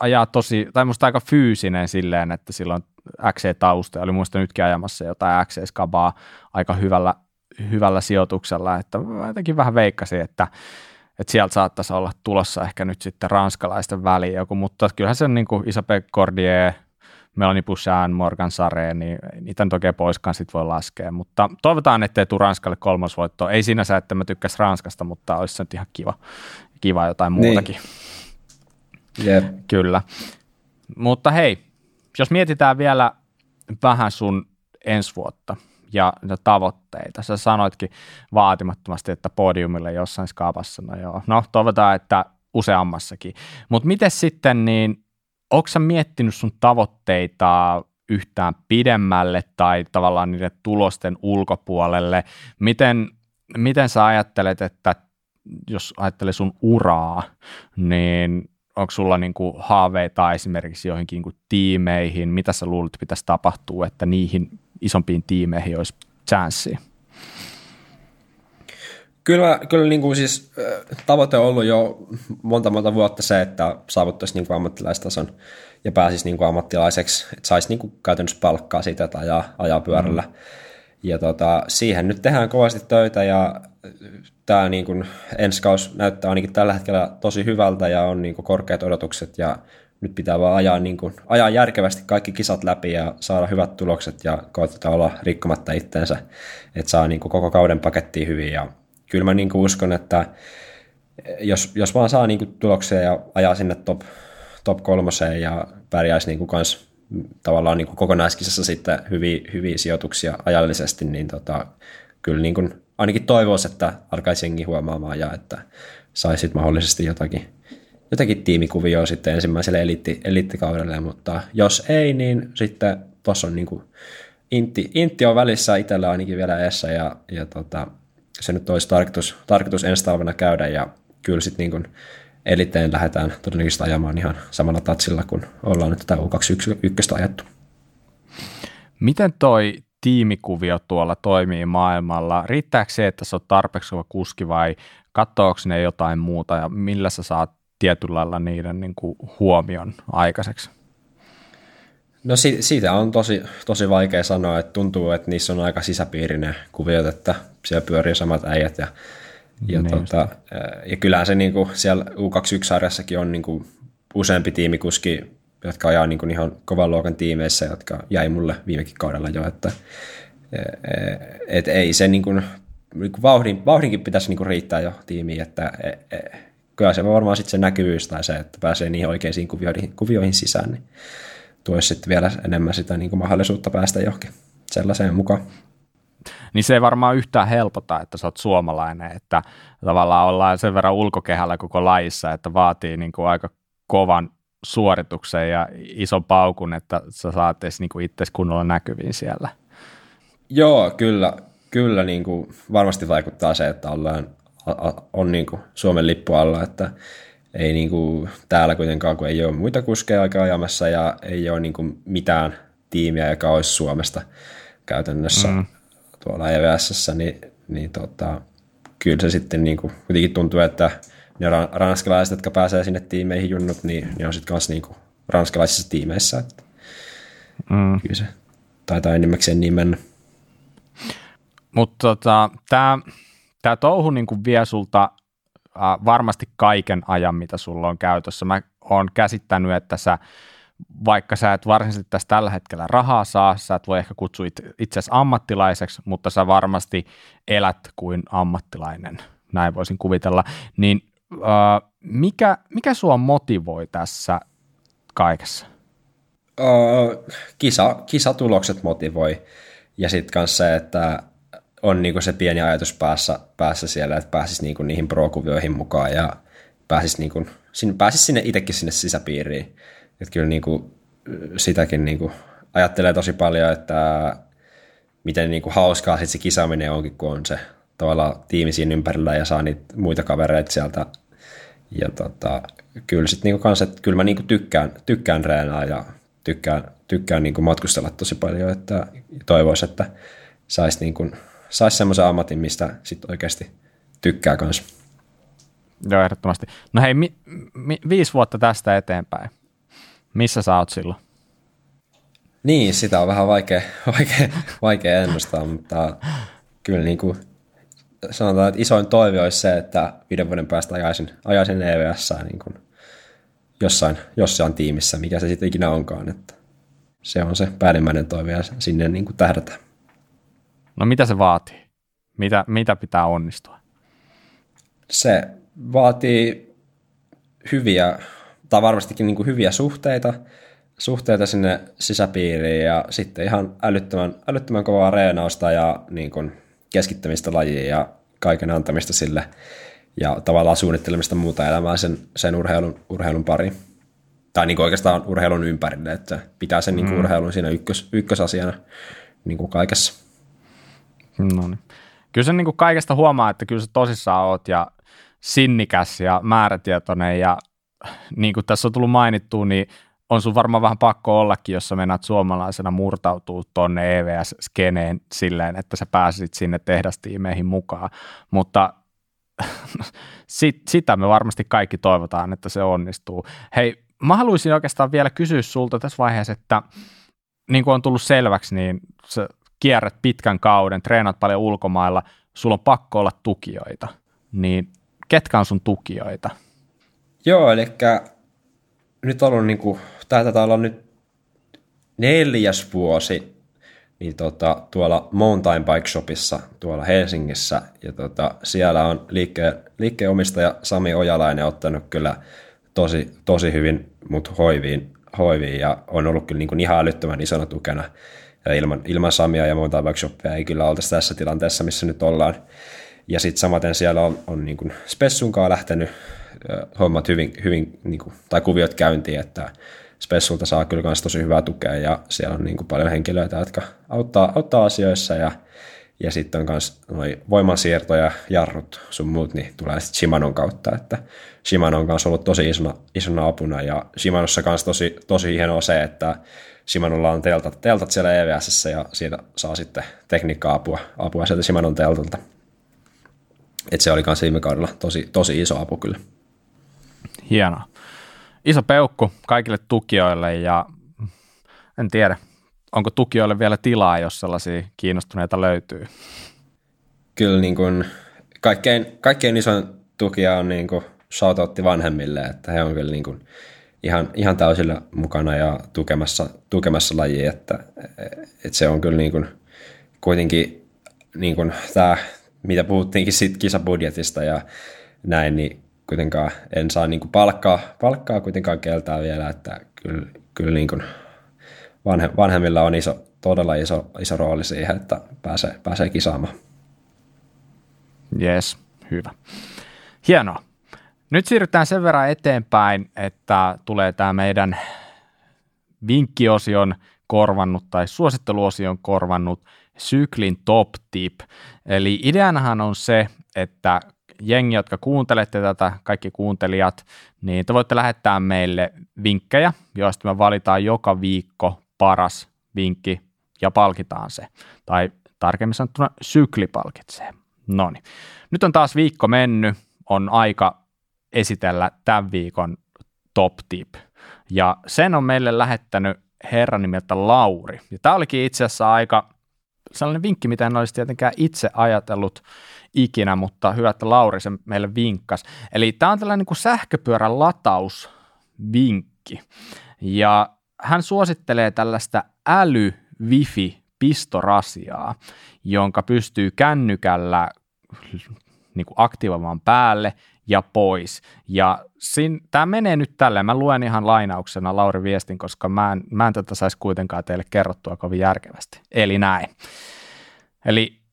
ajaa tosi, tai musta aika fyysinen silleen, että silloin XC-tausta, oli muista nytkin ajamassa jotain XC-skabaa aika hyvällä, hyvällä sijoituksella, että jotenkin vähän veikkasin, että, että sieltä saattaisi olla tulossa ehkä nyt sitten ranskalaisten väliin joku, mutta kyllähän se on niin kuin Isabel Cordier, Melanie Bouchan, Morgan Sare, niin niitä nyt oikein poiskaan sit voi laskea, mutta toivotaan, ettei tule Ranskalle kolmosvoittoa. Ei sinänsä, että mä tykkäs Ranskasta, mutta olisi se nyt ihan kiva, kiva jotain niin. muutakin.
Yep.
Kyllä. Mutta hei, jos mietitään vielä vähän sun ensi vuotta ja tavoitteita. Sä sanoitkin vaatimattomasti, että podiumille jossain skaapassa. No joo, no toivotaan, että useammassakin. Mutta miten sitten, niin onko sä miettinyt sun tavoitteita yhtään pidemmälle tai tavallaan niiden tulosten ulkopuolelle? Miten, miten sä ajattelet, että jos ajattelee sun uraa, niin onko sulla niin kuin haaveita esimerkiksi joihinkin niin kuin tiimeihin, mitä sä luulet pitäisi tapahtua, että niihin isompiin tiimeihin olisi chanssiä?
Kyllä, kyllä niin kuin siis, tavoite on ollut jo monta monta vuotta se, että saavuttaisi niin kuin ammattilaistason ja pääsisi niin kuin ammattilaiseksi, että saisi niin kuin käytännössä palkkaa siitä, että ajaa, ajaa pyörällä. Mm. Ja tota, siihen nyt tehdään kovasti töitä ja tämä niin kuin ensi kausi näyttää ainakin tällä hetkellä tosi hyvältä ja on niin kuin korkeat odotukset ja nyt pitää vaan ajaa, niin kuin, ajaa järkevästi kaikki kisat läpi ja saada hyvät tulokset ja koetetaan olla rikkomatta itteensä, että saa niin kuin koko kauden pakettiin hyvin ja kyllä mä niin kuin uskon, että jos, jos vaan saa niin kuin tuloksia ja ajaa sinne top, top kolmoseen ja pärjäisi niin kans tavallaan niin kuin kokonaiskisassa sitten hyviä, hyviä sijoituksia ajallisesti, niin tota, kyllä niin kuin ainakin toivoisi, että alkaisi jengi huomaamaan ja että saisit mahdollisesti jotakin, jotakin tiimikuvioa sitten ensimmäiselle eliitti, eliittikaudelle, mutta jos ei, niin sitten tuossa on niin kuin intti, intti on välissä itsellä ainakin vielä eessä ja, ja tota, se nyt olisi tarkoitus, tarkoitus ensi talvena käydä ja kyllä sitten niin eliteen lähdetään todennäköisesti ajamaan ihan samalla tatsilla, kun ollaan nyt tätä U21 ajettu.
Miten toi tiimikuvio tuolla toimii maailmalla? Riittääkö se, että sä oot tarpeeksi kova kuski vai katsoako ne jotain muuta ja millä sä saat tietyllä lailla niiden niin kuin huomion aikaiseksi?
No si- siitä on tosi, tosi vaikea sanoa, että tuntuu, että niissä on aika sisäpiirinen kuviot, että siellä pyörii samat äijät ja, ja, niin tota, ja kyllähän se niin kuin siellä U21-sarjassakin on niin kuin useampi tiimikuski, jotka ajaa niin kuin ihan kovan luokan tiimeissä, jotka jäi mulle viimekin kaudella jo, että et ei se niin kuin, niin kuin vauhdin, vauhdinkin pitäisi niin kuin riittää jo tiimiin, että e, e, kyllä se varmaan sitten se näkyvyys tai se, että pääsee niihin oikeisiin kuvioihin, kuvioihin sisään, niin tuoisi sitten vielä enemmän sitä niin kuin mahdollisuutta päästä johonkin sellaiseen mukaan.
Niin se ei varmaan yhtään helpota, että sä oot suomalainen, että tavallaan ollaan sen verran ulkokehällä koko lajissa, että vaatii niin kuin aika kovan suorituksen ja ison paukun, että sä saat edes niin itse kunnolla näkyviin siellä.
Joo, kyllä, kyllä niin kuin varmasti vaikuttaa se, että ollaan, on niin kuin Suomen lippu alla, että ei niin kuin täällä kuitenkaan, kun ei ole muita kuskeja aika ajamassa ja ei ole niin kuin mitään tiimiä, joka olisi Suomesta käytännössä mm. Tuolla EVS, niin, niin tota, kyllä se sitten niin kuin, kuitenkin tuntuu, että ne ranskalaiset, jotka pääsee sinne tiimeihin junnut, niin ne on sitten kanssa niin kuin ranskalaisissa tiimeissä. Että mm. Kyllä se taitaa enimmäkseen niin mennä.
Mutta tota, tämä touhu niinku vie sulta äh, varmasti kaiken ajan, mitä sulla on käytössä. Mä oon käsittänyt, että sä, vaikka sä et varsinaisesti tässä tällä hetkellä rahaa saa, sä et voi ehkä kutsua itse ammattilaiseksi, mutta sä varmasti elät kuin ammattilainen, näin voisin kuvitella, niin äh, mikä, mikä sua motivoi tässä kaikessa?
Uh, kisa, kisatulokset motivoi ja sitten myös se, että on niinku se pieni ajatus päässä, päässä siellä, että pääsisi niinku niihin pro-kuvioihin mukaan ja pääsisi, niinku, sinne, pääsisi sinne itsekin sinne sisäpiiriin. Että kyllä niinku, sitäkin niinku, ajattelee tosi paljon, että miten niinku hauskaa sit se kisaaminen onkin, kun on se tavallaan tiimi siinä ympärillä ja saa niitä muita kavereita sieltä. Ja tota, kyllä sit niinku kans, että kyllä mä niinku tykkään, tykkään reenaa ja tykkään, tykkään niinku matkustella tosi paljon, että toivoisin, että saisi niinku saisi semmoisen ammatin, mistä sitten oikeasti tykkää kanssa.
Joo, ehdottomasti. No hei, mi, mi, viisi vuotta tästä eteenpäin. Missä sä oot silloin?
Niin, sitä on vähän vaikea, vaikea, vaikea ennustaa, mutta kyllä niin kuin sanotaan, että isoin toive olisi se, että viiden vuoden päästä ajaisin, ajaisin EVS niin kuin jossain, jossain tiimissä, mikä se sitten ikinä onkaan. Että se on se päällimmäinen toive ja sinne niin kuin tähdätä.
No mitä se vaatii? Mitä, mitä pitää onnistua?
Se vaatii hyviä, tai varmastikin niin kuin hyviä suhteita, suhteita sinne sisäpiiriin ja sitten ihan älyttömän, älyttömän kovaa reenausta ja niin kuin keskittämistä lajiin ja kaiken antamista sille ja tavallaan suunnittelemista muuta elämää sen, sen urheilun, urheilun pariin. Tai niin kuin oikeastaan urheilun ympärille, että pitää sen niin kuin mm. urheilun siinä ykkös, ykkösasiana niin kuin kaikessa.
No niin. Kyllä se niin kuin kaikesta huomaa, että kyllä sä tosissaan oot ja sinnikäs ja määrätietoinen ja niin kuin tässä on tullut mainittua, niin on sun varmaan vähän pakko ollakin, jos sä mennät suomalaisena murtautuu tonne EVS-skeneen silleen, että sä pääsit sinne tehdastiimeihin mukaan, mutta sit, sitä me varmasti kaikki toivotaan, että se onnistuu. Hei, mä haluaisin oikeastaan vielä kysyä sulta tässä vaiheessa, että niin kuin on tullut selväksi, niin sä kierrät pitkän kauden, treenat paljon ulkomailla, sulla on pakko olla tukijoita, niin ketkä on sun tukijoita?
Joo, eli nyt on ollut niin kuin, olla nyt neljäs vuosi niin tota, tuolla Mountain Bike Shopissa tuolla Helsingissä. Ja tota, siellä on liikkeen, liikkeen omistaja Sami Ojalainen ottanut kyllä tosi, tosi hyvin mut hoiviin, hoiviin ja on ollut kyllä niin kuin ihan älyttömän isona tukena. Ja ilman, ilman Samia ja Mountain Bike Shopia ei kyllä oltaisi tässä tilanteessa, missä nyt ollaan. Ja sitten samaten siellä on, on niin kuin Spessunkaan lähtenyt hommat hyvin, hyvin niin kuin, tai kuviot käyntiin, että Spessulta saa kyllä myös tosi hyvää tukea ja siellä on niin kuin paljon henkilöitä, jotka auttaa, auttaa asioissa ja, ja sitten on myös voimansiirto ja jarrut sun muut, niin tulee sitten Shimanon kautta, että Shimano on kanssa ollut tosi isona, isona apuna ja Shimanossa kanssa tosi, tosi hienoa se, että Shimanolla on teltat, teltat siellä EVSssä ja siitä saa sitten tekniikka-apua apua sieltä Shimanon teltalta. Et se oli myös viime kaudella tosi, tosi iso apu kyllä.
Hienoa. Iso peukku kaikille tukijoille ja en tiedä, onko tukijoille vielä tilaa, jos sellaisia kiinnostuneita löytyy?
Kyllä niin kuin kaikkein, kaikkein isoin tukija on niin kuin shoutoutti vanhemmille, että he on kyllä niin kuin ihan, ihan täysillä mukana ja tukemassa, tukemassa lajia, että, että se on kyllä niin kuin kuitenkin niin kuin tämä, mitä puhuttiinkin siitä kisabudjetista ja näin, niin kuitenkaan en saa niin kuin palkkaa, palkkaa kuitenkaan keltää vielä, että kyllä, kyllä niin kuin vanhe, vanhemmilla on iso, todella iso, iso rooli siihen, että pääsee, pääsee kisaamaan.
Yes, hyvä. Hienoa. Nyt siirrytään sen verran eteenpäin, että tulee tämä meidän vinkkiosion korvannut tai suositteluosion korvannut syklin top tip. Eli ideanahan on se, että jengi, jotka kuuntelette tätä, kaikki kuuntelijat, niin te voitte lähettää meille vinkkejä, joista me valitaan joka viikko paras vinkki ja palkitaan se. Tai tarkemmin sanottuna sykli palkitsee. No niin. Nyt on taas viikko mennyt, on aika esitellä tämän viikon top tip. Ja sen on meille lähettänyt herra nimeltä Lauri. Ja tämä olikin itse asiassa aika sellainen vinkki, mitä en olisi tietenkään itse ajatellut ikinä, mutta hyvä, että Lauri sen meille vinkkas. Eli tämä on tällainen niin kuin sähköpyörän latausvinkki. Ja hän suosittelee tällaista äly-wifi-pistorasiaa, jonka pystyy kännykällä niin kuin aktivoimaan päälle ja pois. Ja tämä menee nyt tälleen. Mä luen ihan lainauksena Lauri viestin, koska mä en, mä en tätä saisi kuitenkaan teille kerrottua kovin järkevästi. Eli näin. Eli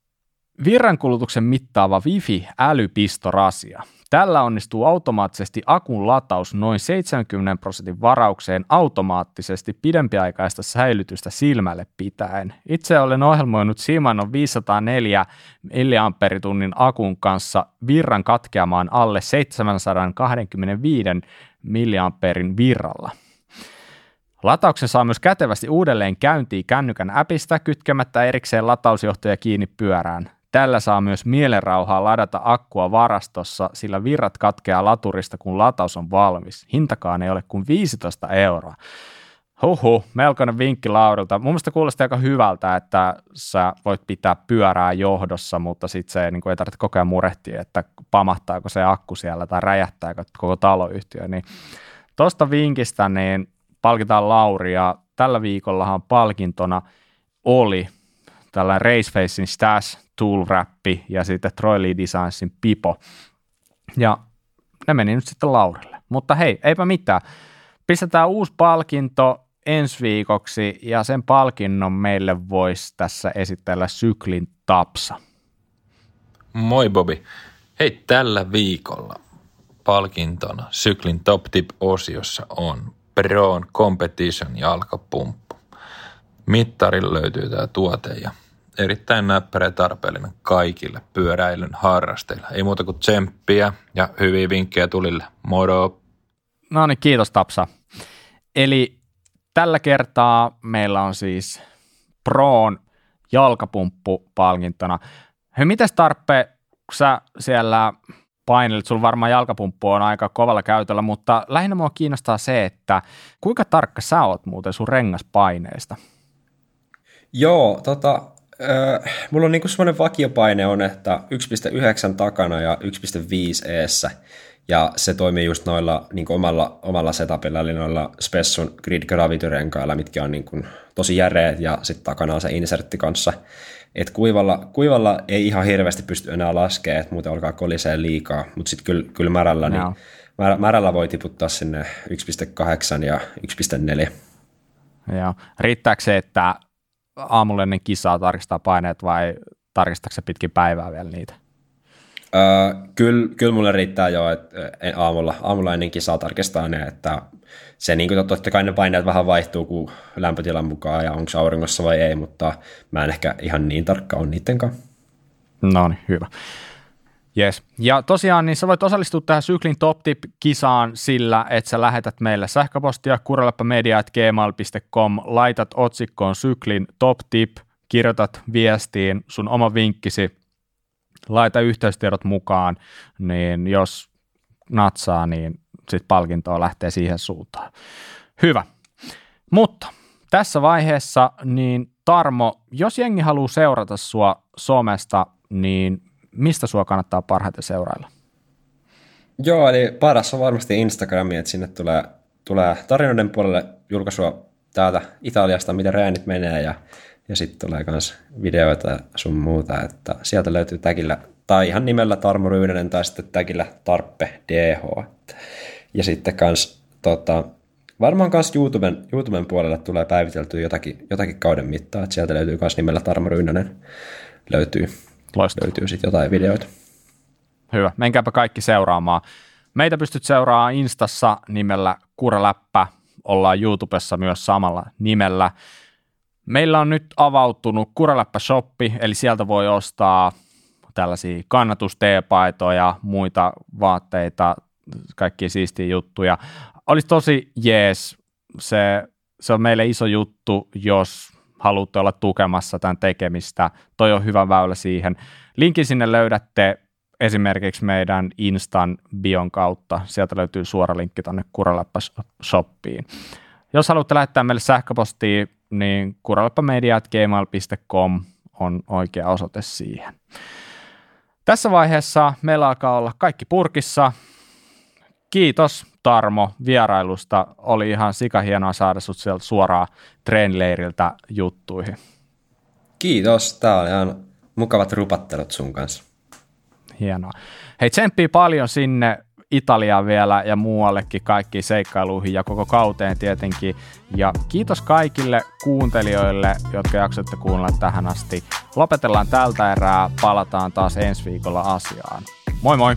virrankulutuksen mittaava Wi-Fi älypistorasia. Tällä onnistuu automaattisesti akun lataus noin 70 prosentin varaukseen automaattisesti pidempiaikaista säilytystä silmälle pitäen. Itse olen ohjelmoinut Simanon 504 mAh akun kanssa virran katkeamaan alle 725 mAh virralla. Latauksen saa myös kätevästi uudelleen käyntiin kännykän appista kytkemättä erikseen latausjohtoja kiinni pyörään. Tällä saa myös mielenrauhaa ladata akkua varastossa, sillä virrat katkeaa laturista, kun lataus on valmis. Hintakaan ei ole kuin 15 euroa. Huhu, melkoinen vinkki Laurilta. Mun mielestä kuulostaa aika hyvältä, että sä voit pitää pyörää johdossa, mutta sitten se niin ei tarvitse koko ajan murehtia, että pamahtaako se akku siellä tai räjähtääkö koko taloyhtiö. Niin tuosta vinkistä niin palkitaan Lauri ja tällä viikollahan palkintona oli tällainen Racefacein Stash Tool Wrappi ja sitten Troy Lee Designsin Pipo. Ja ne meni nyt sitten Laurille. Mutta hei, eipä mitään. Pistetään uusi palkinto ensi viikoksi ja sen palkinnon meille voisi tässä esitellä syklin Tapsa.
Moi Bobi. Hei, tällä viikolla palkintona syklin Top Tip-osiossa on Proon Competition jalkapumppu. Mittarilla löytyy tämä tuote ja erittäin näppärä ja tarpeellinen kaikille pyöräilyn harrasteilla. Ei muuta kuin tsemppiä ja hyviä vinkkejä tulille. Moro!
No niin, kiitos Tapsa. Eli tällä kertaa meillä on siis Proon jalkapumppu palkintona. Hei, mitäs Tarppe, kun sä siellä painelit, sulla varmaan jalkapumppu on aika kovalla käytöllä, mutta lähinnä mua kiinnostaa se, että kuinka tarkka sä oot muuten sun rengaspaineesta?
Joo, tota, äh, mulla on niinku semmoinen vakiopaine on, että 1.9 takana ja 1.5 eessä. Ja se toimii just noilla niin omalla, omalla setupilla, eli noilla Spessun Grid Gravity-renkailla, mitkä on niin kuin tosi järeät, ja sitten takana on se insertti kanssa. Et kuivalla, kuivalla ei ihan hirveästi pysty enää laskemaan, että muuten alkaa kolisee liikaa, mutta sitten kyllä, kyllä märällä, niin, märä, märällä voi tiputtaa sinne 1.8 ja 1.4.
Joo. Riittääkö se, että aamulla ennen kisaa tarkistaa paineet vai tarkistaako se pitkin päivää vielä niitä?
Öö, kyllä, kyllä mulle riittää jo, että aamulla, aamulla ennen kisaa tarkistaa ne, että se niin kuin, totta kai ne paineet vähän vaihtuu kuin lämpötilan mukaan ja onko se auringossa vai ei, mutta mä en ehkä ihan niin tarkka on niiden kanssa.
No niin, hyvä. Yes. Ja tosiaan niin sä voit osallistua tähän Syklin Top Tip-kisaan sillä, että sä lähetät meille sähköpostia kuraleppmedia.gmail.com, laitat otsikkoon Syklin Top Tip, kirjoitat viestiin sun oma vinkkisi, laita yhteystiedot mukaan, niin jos natsaa, niin sitten palkintoa lähtee siihen suuntaan. Hyvä. Mutta tässä vaiheessa, niin Tarmo, jos jengi haluaa seurata sua somesta, niin mistä sua kannattaa parhaiten seurailla?
Joo, eli paras on varmasti Instagrami, että sinne tulee, tulee tarinoiden puolelle julkaisua täältä Italiasta, miten räänit menee ja, ja sitten tulee myös videoita sun muuta, että sieltä löytyy täkillä, tai ihan nimellä Tarmo Ryynänen tai sitten täkillä Tarppe DH. Ja sitten kans tota, varmaan myös YouTuben, YouTuben puolelle tulee päiviteltyä jotakin, jotakin kauden mittaa, että sieltä löytyy myös nimellä Tarmo Ryynänen löytyy Loistavaa. löytyy sitten jotain videoita.
Hyvä, menkääpä kaikki seuraamaan. Meitä pystyt seuraamaan Instassa nimellä Kuraläppä, ollaan YouTubessa myös samalla nimellä. Meillä on nyt avautunut Kuraläppä-shoppi, eli sieltä voi ostaa tällaisia kannatusteepaitoja, muita vaatteita, kaikki siistiä juttuja. Olisi tosi jees, se, se on meille iso juttu, jos haluatte olla tukemassa tämän tekemistä, toi on hyvä väylä siihen. Linkin sinne löydätte esimerkiksi meidän Instan bion kautta. Sieltä löytyy suora linkki tuonne Kuraläppä-shoppiin. Jos haluatte lähettää meille sähköpostia, niin kuraläppämedia.gmail.com on oikea osoite siihen. Tässä vaiheessa meillä alkaa olla kaikki purkissa. Kiitos Tarmo vierailusta. Oli ihan sikahienoa saada sut sieltä suoraan treenileiriltä juttuihin.
Kiitos. Tämä oli ihan mukavat rupattelut sun kanssa.
Hienoa. Hei, tsemppii paljon sinne Italiaan vielä ja muuallekin kaikkiin seikkailuihin ja koko kauteen tietenkin. Ja kiitos kaikille kuuntelijoille, jotka jaksoitte kuunnella tähän asti. Lopetellaan tältä erää, palataan taas ensi viikolla asiaan. Moi moi!